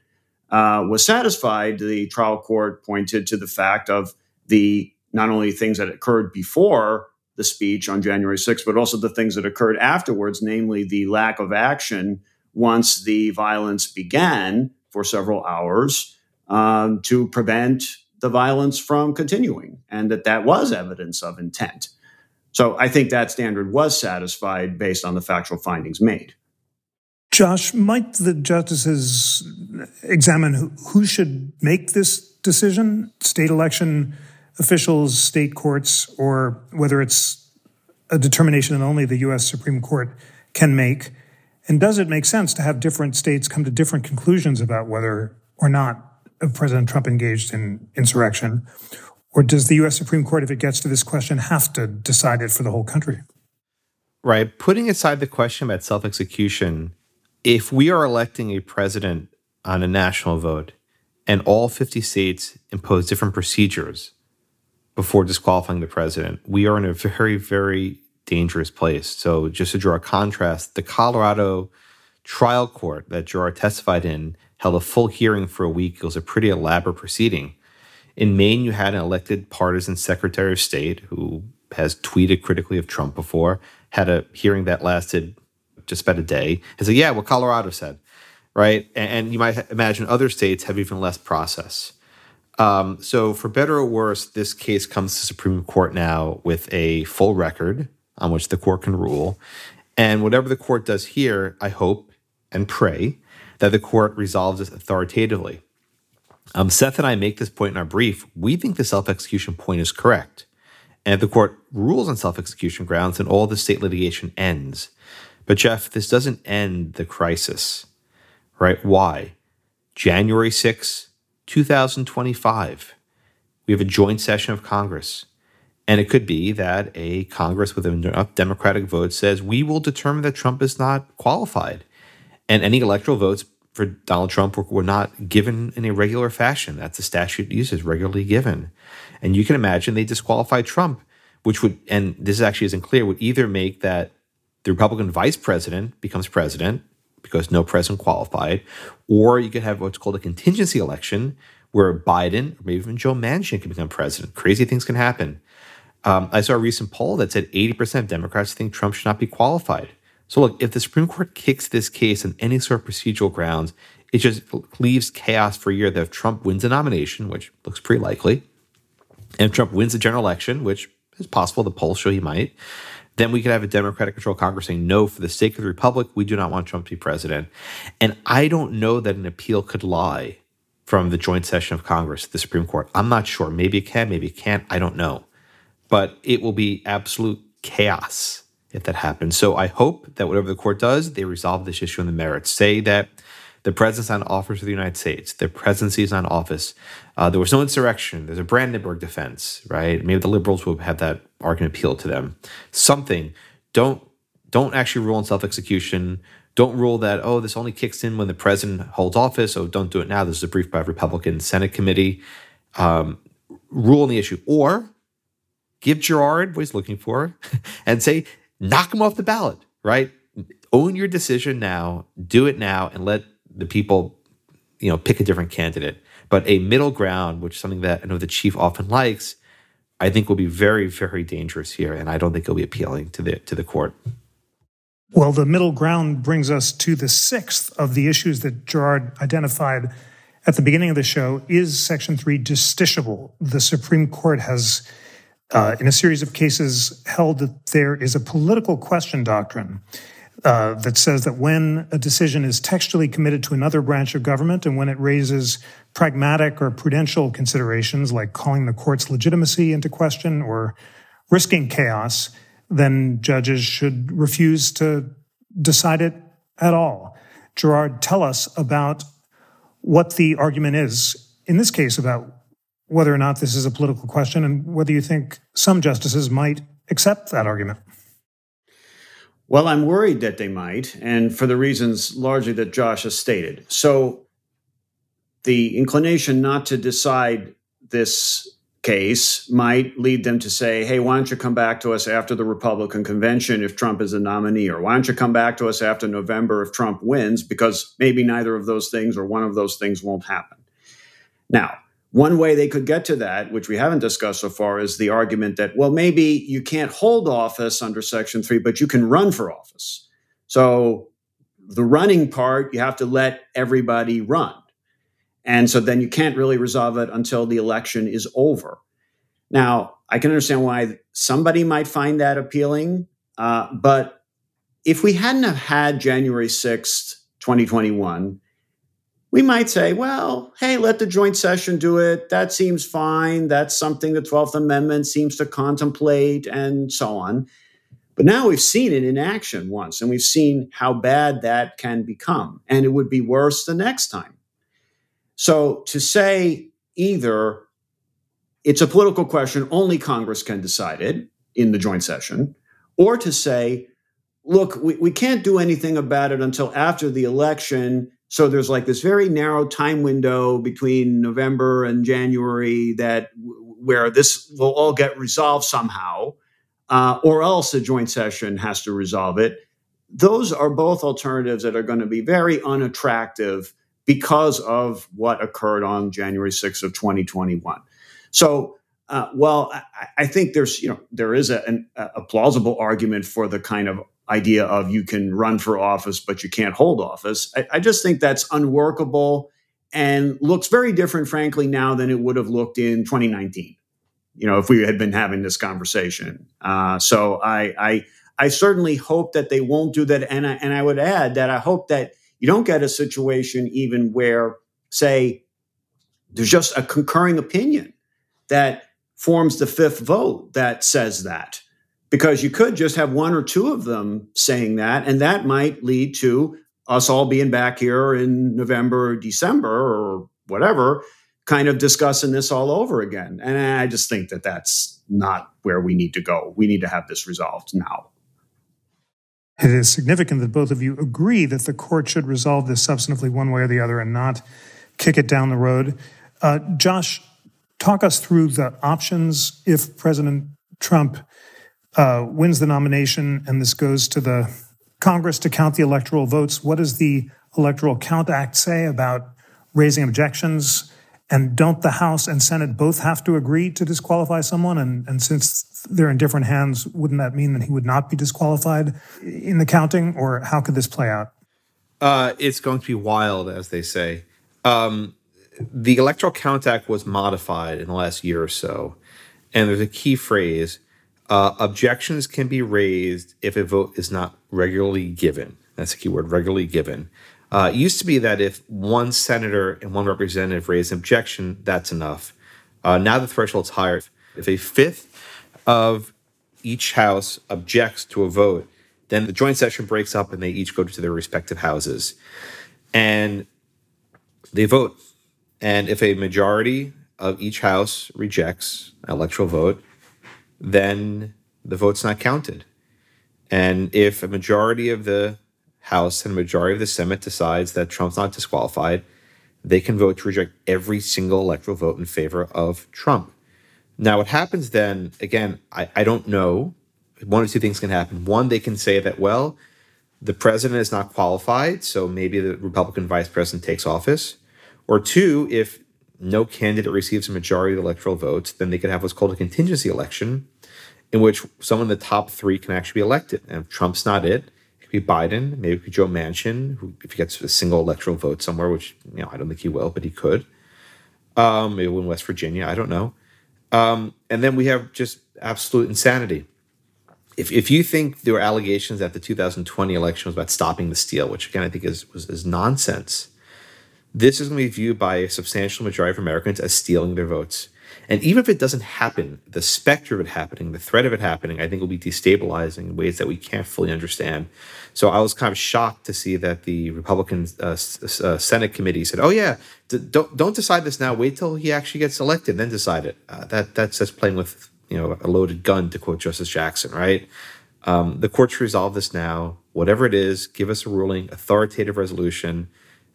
uh, was satisfied. The trial court pointed to the fact of the not only things that occurred before the speech on January 6th, but also the things that occurred afterwards, namely the lack of action once the violence began for several hours um, to prevent the violence from continuing, and that that was evidence of intent. So I think that standard was satisfied based on the factual findings made. Josh, might the justices examine who should make this decision? State election officials, state courts, or whether it's a determination that only the U.S. Supreme Court can make? And does it make sense to have different states come to different conclusions about whether or not President Trump engaged in insurrection? Or does the U.S. Supreme Court, if it gets to this question, have to decide it for the whole country? Right. Putting aside the question about self execution, if we are electing a president on a national vote and all 50 states impose different procedures before disqualifying the president, we are in a very, very dangerous place. So, just to draw a contrast, the Colorado trial court that Gerard testified in held a full hearing for a week. It was a pretty elaborate proceeding. In Maine, you had an elected partisan secretary of state who has tweeted critically of Trump before, had a hearing that lasted just about a day, and said, Yeah, what Colorado said, right? And, you might imagine other states have even less process. Um, so, for better or worse, this case comes to Supreme Court now with a full record on which the court can rule. And whatever the court does here, I hope and pray that the court resolves this authoritatively. Um, Seth and I make this point in our brief. We think the self execution point is correct. And if the court rules on self execution grounds, then all the state litigation ends. But, Jeff, this doesn't end the crisis, right? Why? January 6, 2025, we have a joint session of Congress. And it could be that a Congress with enough Democratic votes says we will determine that Trump is not qualified. And any electoral votes for Donald Trump were, were not given in a regular fashion. That's the statute uses, regularly given. And you can imagine they disqualified Trump, which would, and this actually isn't clear, would either make that the Republican vice president becomes president because no president qualified, or you could have what's called a contingency election where Biden or maybe even Joe Manchin can become president. Crazy things can happen. Um, I saw a recent poll that said 80% of Democrats think Trump should not be qualified. So, look, if the Supreme Court kicks this case on any sort of procedural grounds, it just leaves chaos for a year that if Trump wins a nomination, which looks pretty likely, and if Trump wins the general election, which is possible, the polls show he might, then we could have a Democratic controlled Congress saying, no, for the sake of the Republic, we do not want Trump to be president. And I don't know that an appeal could lie from the joint session of Congress to the Supreme Court. I'm not sure. Maybe it can, maybe it can't. I don't know. But it will be absolute chaos if that happens. So I hope that whatever the court does, they resolve this issue in the merits. Say that the president's on office for the United States, the presidency is on office. Uh, there was no insurrection. There's a Brandenburg defense, right? Maybe the liberals will have that argument appeal to them. Something. Don't don't actually rule on self execution. Don't rule that oh this only kicks in when the president holds office. So don't do it now. This is a brief by a Republican Senate committee. Um, rule on the issue, or give Gerard what he's looking for, and say knock him off the ballot, right? Own your decision now, do it now, and let the people, you know, pick a different candidate. But a middle ground, which is something that I know the chief often likes, I think will be very, very dangerous here, and I don't think it'll be appealing to the to the court. Well, the middle ground brings us to the sixth of the issues that Gerard identified at the beginning of the show. Is Section 3 justiciable? The Supreme Court has, uh, in a series of cases, held that there is a political question doctrine uh, that says that when a decision is textually committed to another branch of government and when it raises pragmatic or prudential considerations like calling the court's legitimacy into question or risking chaos, then judges should refuse to decide it at all. Gerard, tell us about what the argument is in this case about whether or not this is a political question and whether you think some justices might accept that argument. Well, I'm worried that they might, and for the reasons largely that Josh has stated. So, the inclination not to decide this case might lead them to say, hey, why don't you come back to us after the Republican convention if Trump is a nominee? Or why don't you come back to us after November if Trump wins? Because maybe neither of those things or one of those things won't happen. Now, one way they could get to that, which we haven't discussed so far, is the argument that, well, maybe you can't hold office under Section 3, but you can run for office. So the running part, you have to let everybody run. And so then you can't really resolve it until the election is over. Now, I can understand why somebody might find that appealing, uh, but if we hadn't have had January 6th, 2021, we might say, well, hey, let the joint session do it. That seems fine. That's something the 12th Amendment seems to contemplate, and so on. But now we've seen it in action once, and we've seen how bad that can become. And it would be worse the next time. So to say either it's a political question, only Congress can decide it in the joint session, or to say, look, we, we can't do anything about it until after the election so there's like this very narrow time window between November and January that where this will all get resolved somehow, uh, or else a joint session has to resolve it. Those are both alternatives that are going to be very unattractive because of what occurred on January 6th of 2021. So uh, well, I, I, think there's, you know, there is a, an, a plausible argument for the kind of idea of you can run for office, but you can't hold office. I, I, just think that's unworkable and looks very different, frankly, now than it would have looked in 2019. You know, if we had been having this conversation. Uh, so I, I, I certainly hope that they won't do that, and I, and I would add that I hope that you don't get a situation even where, say, there's just a concurring opinion that forms the fifth vote that says that because you could just have one or two of them saying that, and that might lead to us all being back here in November or December or whatever, kind of discussing this all over again. And I just think that that's not where we need to go. We need to have this resolved now. It is significant that both of you agree that the court should resolve this substantively one way or the other and not kick it down the road. Uh, Josh, talk us through the options if President Trump uh, wins the nomination, and this goes to the Congress to count the electoral votes. What does the Electoral Count Act say about raising objections? And don't the House and Senate both have to agree to disqualify someone? And, and since they're in different hands, wouldn't that mean that he would not be disqualified in the counting? Or how could this play out? Uh, it's going to be wild, as they say. Um, the Electoral Count Act was modified in the last year or so. And there's a key phrase uh, objections can be raised if a vote is not regularly given. That's a key word, regularly given. Uh, it used to be that if one senator and one representative raise an objection, that's enough. Uh, now the threshold's higher. If a fifth of each house objects to a vote, then the joint session breaks up and they each go to their respective houses. And they vote. And if a majority of each house rejects an electoral vote, then the vote's not counted. And if a majority of the House and a majority of the Senate decides that Trump's not disqualified, they can vote to reject every single electoral vote in favor of Trump. Now, what happens then, again, I, I don't know. One or two things can happen. One, they can say that, well, the president is not qualified, so maybe the Republican vice president takes office. Or two, if no candidate receives a majority of the electoral votes, then they could have what's called a contingency election, in which someone in the top three can actually be elected. And if Trump's not it, it could be Biden, maybe it could be Joe Manchin, who if he gets a single electoral vote somewhere, which you know I don't think he will, but he could. Um, maybe in West Virginia, I don't know. Um, and then we have just absolute insanity. If, if you think there were allegations that the 2020 election was about stopping the steal, which again I think is was is nonsense, this is going to be viewed by a substantial majority of Americans as stealing their votes. And even if it doesn't happen, the specter of it happening, the threat of it happening, I think will be destabilizing in ways that we can't fully understand. So I was kind of shocked to see that the Republican uh, uh, Senate committee said, "Oh yeah, d- don't don't decide this now. Wait till he actually gets elected, then decide it." Uh, that that's just playing with you know a loaded gun, to quote Justice Jackson. Right? Um, the courts resolve this now. Whatever it is, give us a ruling, authoritative resolution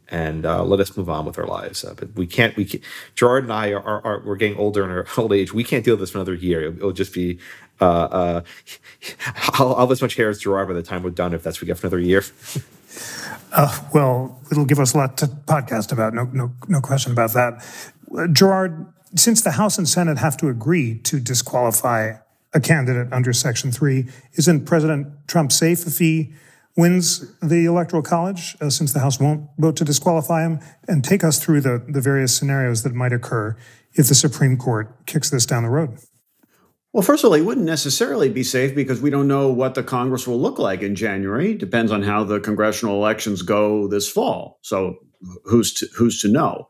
and uh, let us move on with our lives. Uh, but we can't. We can't, Gerard and I are, are, are, we're getting older in our old age. We can't deal with this for another year. It'll, it'll just be. Uh, uh I'll, I'll have as much hair as Gerard by the time we're done, if that's what we get for another year. uh, well, it'll give us a lot to podcast about. No, no, no question about that. Uh, Gerard, since the House and Senate have to agree to disqualify a candidate under Section Three, isn't President Trump safe if he wins the Electoral College, uh, since the House won't vote to disqualify him, and take us through the, the various scenarios that might occur if the Supreme Court kicks this down the road. Well, first of all, he wouldn't necessarily be safe because we don't know what the Congress will look like in January. Depends on how the congressional elections go this fall. So who's to, who's to know?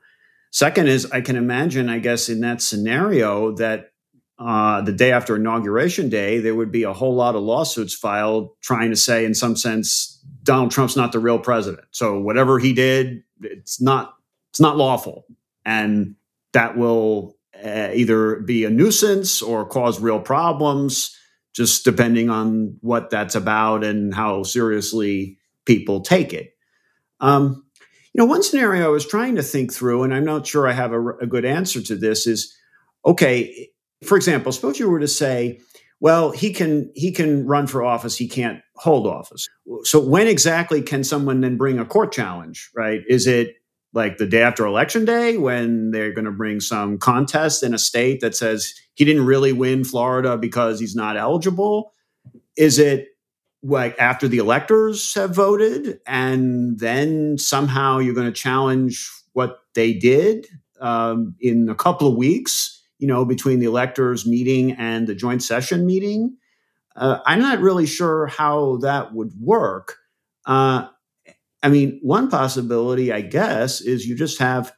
Second is I can imagine, I guess, in that scenario that uh, the day after inauguration day, there would be a whole lot of lawsuits filed trying to say, in some sense, Donald Trump's not the real president. So whatever he did, it's not it's not lawful, and that will uh, either be a nuisance or cause real problems, just depending on what that's about and how seriously people take it. Um, you know, one scenario I was trying to think through, and I'm not sure I have a, a good answer to this, is okay for example, suppose you were to say, well, he can he can run for office, he can't hold office. So when exactly can someone then bring a court challenge, right? Is it like the day after election day when they're going to bring some contest in a state that says he didn't really win Florida because he's not eligible? Is it like after the electors have voted and then somehow you're going to challenge what they did um, in a couple of weeks? You know, between the electors meeting and the joint session meeting. Uh, I'm not really sure how that would work. Uh, I mean, one possibility, I guess, is you just have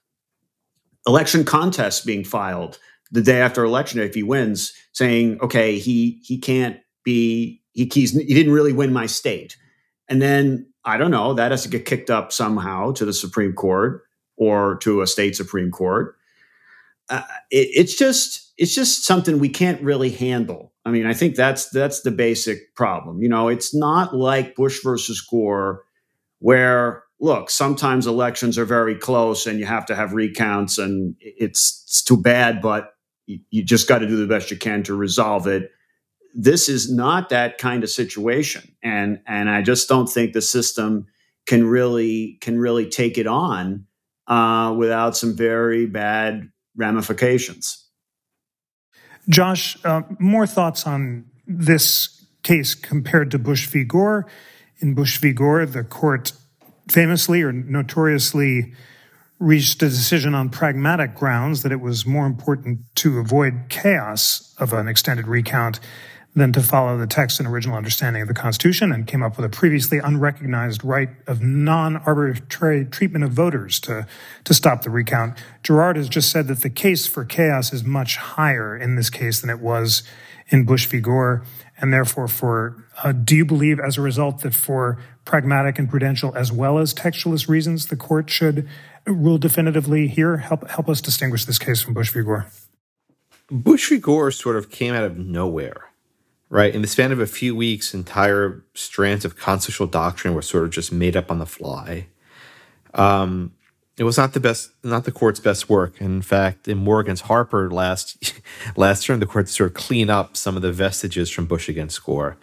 election contests being filed the day after election if he wins, saying, "Okay, he he can't be he he didn't really win my state," and then I don't know that has to get kicked up somehow to the Supreme Court or to a state Supreme Court uh, it, it's just it's just something we can't really handle. I mean, I think that's that's the basic problem. You know, it's not like Bush versus Gore, where look, sometimes elections are very close and you have to have recounts, and it's it's too bad, but you, you just got to do the best you can to resolve it. This is not that kind of situation, and and I just don't think the system can really can really take it on uh, without some very bad ramifications. Josh, uh, more thoughts on this case compared to Bush v. Gore. In Bush v. Gore, the court famously or notoriously reached a decision on pragmatic grounds that it was more important to avoid chaos of an extended recount than to follow the text and original understanding of the Constitution and came up with a previously unrecognized right of non-arbitrary treatment of voters to, to stop the recount. Gerard has just said that the case for chaos is much higher in this case than it was in Bush v. Gore. And therefore, for uh, do you believe, as a result, that for pragmatic and prudential as well as textualist reasons, the court should rule definitively here? Help help us distinguish this case from Bush v. Gore. Bush v. Gore sort of came out of nowhere right? In the span of a few weeks, entire strands of constitutional doctrine were sort of just made up on the fly. Um, it was not the best, not the court's best work. In fact, in Moore against Harper last last term, the court sort of clean up some of the vestiges from Bush against Gore.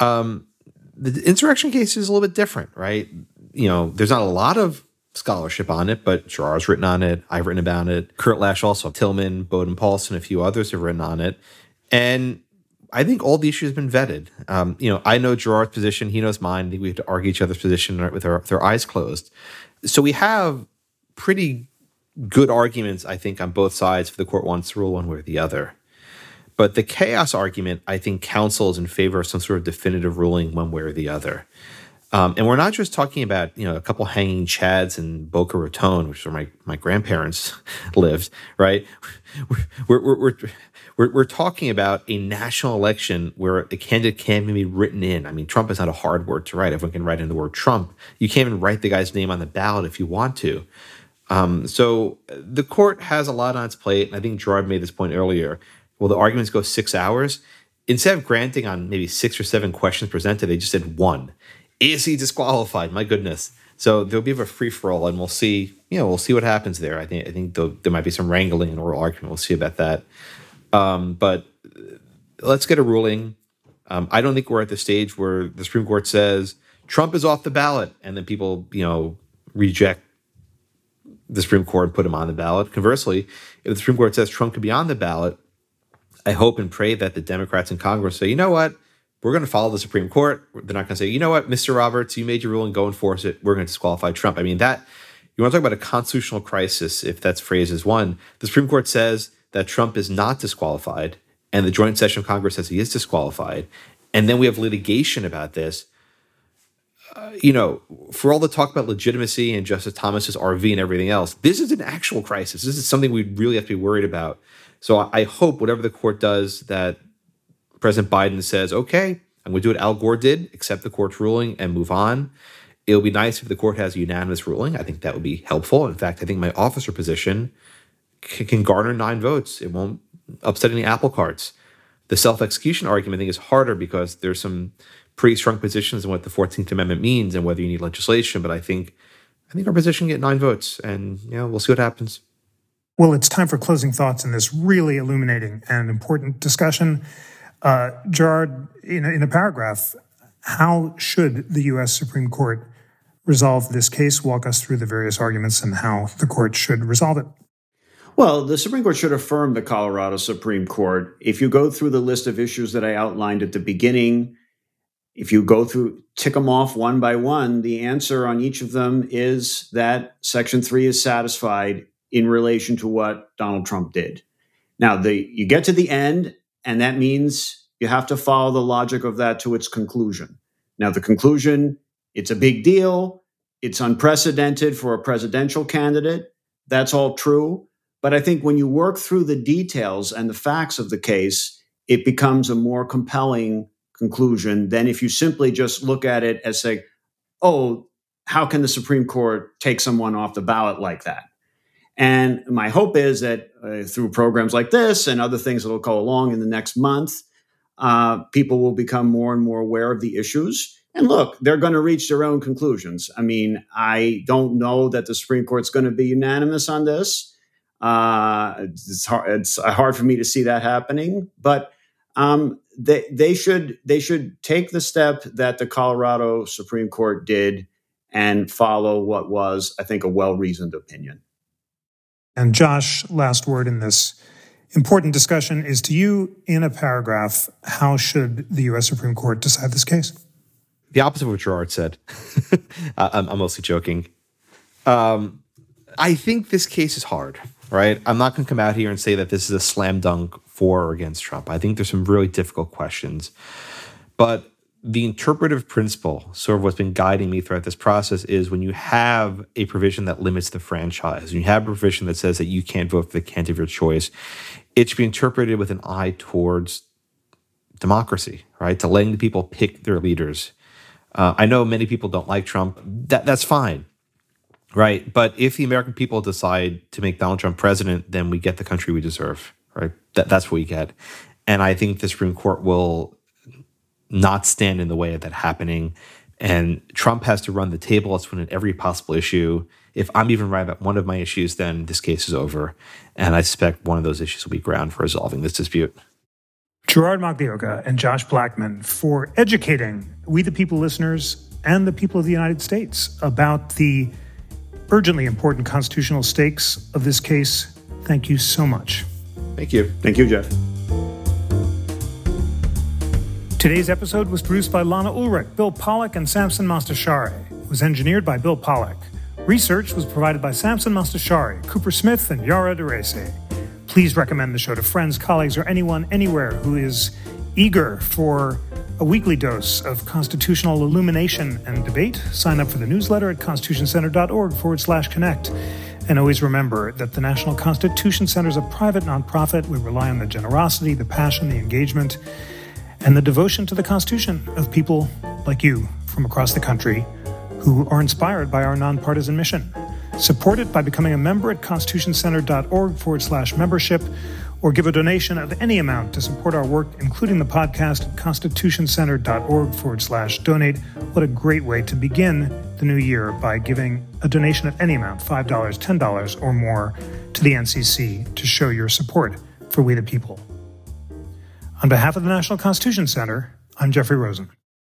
Um, the insurrection case is a little bit different, right? You know, there's not a lot of scholarship on it, but Gerard's written on it. I've written about it. Kurt Lash also, Tillman, Baude and Paulsen, a few others have written on it. And I think all the issues have been vetted. Um, you know, I know Gerard's position, he knows mine. I think we have to argue each other's position with our, with our eyes closed. So we have pretty good arguments, I think, on both sides for the court wants to rule one way or the other. But the chaos argument, I think, counsels in favor of some sort of definitive ruling one way or the other. Um, and we're not just talking about you know a couple hanging chads in Boca Raton, which is where my, my grandparents lived, right? We're, we're, we're, we're, we're talking about a national election where the candidate can't even be written in. I mean, Trump is not a hard word to write. Everyone can write in the word Trump. You can't even write the guy's name on the ballot if you want to. Um, so the court has a lot on its plate. And I think Gerard made this point earlier. Well, the arguments go six hours. Instead of granting on maybe six or seven questions presented, they just did one. Is he disqualified? My goodness. So there'll be a free for all, and we'll see. You know, we'll see what happens there. I think I think there might be some wrangling and oral argument. We'll see about that. Um, but let's get a ruling. Um, I don't think we're at the stage where the Supreme Court says Trump is off the ballot, and then people, you know, reject the Supreme Court and put him on the ballot. Conversely, if the Supreme Court says Trump could be on the ballot, I hope and pray that the Democrats in Congress say, you know what, we're going to follow the Supreme Court. They're not going to say, you know what, Mr. Roberts, you made your ruling, go enforce it. We're going to disqualify Trump. I mean, that you want to talk about a constitutional crisis, if that's phrase is one. The Supreme Court says that Trump is not disqualified, and the joint session of Congress says he is disqualified, and then we have litigation about this. Uh, you know, for all the talk about legitimacy and Justice Thomas's RV and everything else, this is an actual crisis. This is something we really have to be worried about. So I hope whatever the court does, that President Biden says, "Okay, I'm going to do what Al Gore did: accept the court's ruling and move on." It'll be nice if the court has a unanimous ruling. I think that would be helpful. In fact, I think my officer position can, can garner nine votes. It won't upset any apple carts. The self execution argument, I think, is harder because there's some pretty strong positions on what the 14th Amendment means and whether you need legislation. But I think I think our position get nine votes, and you know, we'll see what happens. Well, it's time for closing thoughts in this really illuminating and important discussion. Uh, Gerard, in a, in a paragraph, how should the U.S. Supreme Court resolve this case? Walk us through the various arguments and how the court should resolve it. Well, the Supreme Court should affirm the Colorado Supreme Court. If you go through the list of issues that I outlined at the beginning, if you go through, tick them off one by one, the answer on each of them is that Section 3 is satisfied in relation to what Donald Trump did. Now, the, you get to the end, and that means you have to follow the logic of that to its conclusion. Now, the conclusion, it's a big deal. It's unprecedented for a presidential candidate. That's all true. But I think when you work through the details and the facts of the case, it becomes a more compelling conclusion than if you simply just look at it as say, oh, how can the Supreme Court take someone off the ballot like that? And my hope is that uh, through programs like this and other things that will go along in the next month, uh, people will become more and more aware of the issues. And look, they're going to reach their own conclusions. I mean, I don't know that the Supreme Court's going to be unanimous on this. Uh, it's hard. It's hard for me to see that happening, but um, they they should they should take the step that the Colorado Supreme Court did and follow what was, I think, a well reasoned opinion. And Josh, last word in this important discussion is to you in a paragraph. How should the U.S. Supreme Court decide this case? The opposite of what Gerard said. I'm, mostly joking. Um, I think this case is hard right? I'm not going to come out here and say that this is a slam dunk for or against Trump. I think there's some really difficult questions. But the interpretive principle, sort of what's been guiding me throughout this process, is when you have a provision that limits the franchise, and you have a provision that says that you can't vote for the candidate of your choice, it should be interpreted with an eye towards democracy, right? To letting the people pick their leaders. Uh, I know many people don't like Trump. That that's fine. Right. But if the American people decide to make Donald Trump president, then we get the country we deserve. Right. That, that's what we get. And I think the Supreme Court will not stand in the way of that happening. And Trump has to run the table. Let's win at every possible issue. If I'm even right about one of my issues, then this case is over. And I suspect one of those issues will be ground for resolving this dispute. Gerard Magliocca and Josh Blackman for educating we the people listeners and the people of the United States about the urgently important constitutional stakes of this case. Thank you so much. Thank you. Thank you, Jeff. Today's episode was produced by Lana Ulrich, Bill Pollock, and Samson Mostashari. It was engineered by Bill Pollock. Research was provided by Samson Mostashari, Cooper Smith, and Yara Daraiseh. Please recommend the show to friends, colleagues, or anyone anywhere who is eager for a weekly dose of constitutional illumination and debate. Sign up for the newsletter at constitutioncenter.org forward slash connect. And always remember that the National Constitution Center is a private nonprofit. We rely on the generosity, the passion, the engagement, and the devotion to the Constitution of people like you from across the country who are inspired by our nonpartisan mission. Support it by becoming a member at constitutioncenter.org forward slash membership or give a donation of any amount to support our work, including the podcast at constitutioncenter.org forward slash donate. What a great way to begin the new year by giving a donation of any amount, $5, $10, or more, to the NCC to show your support for We the People. On behalf of the National Constitution Center, I'm Jeffrey Rosen.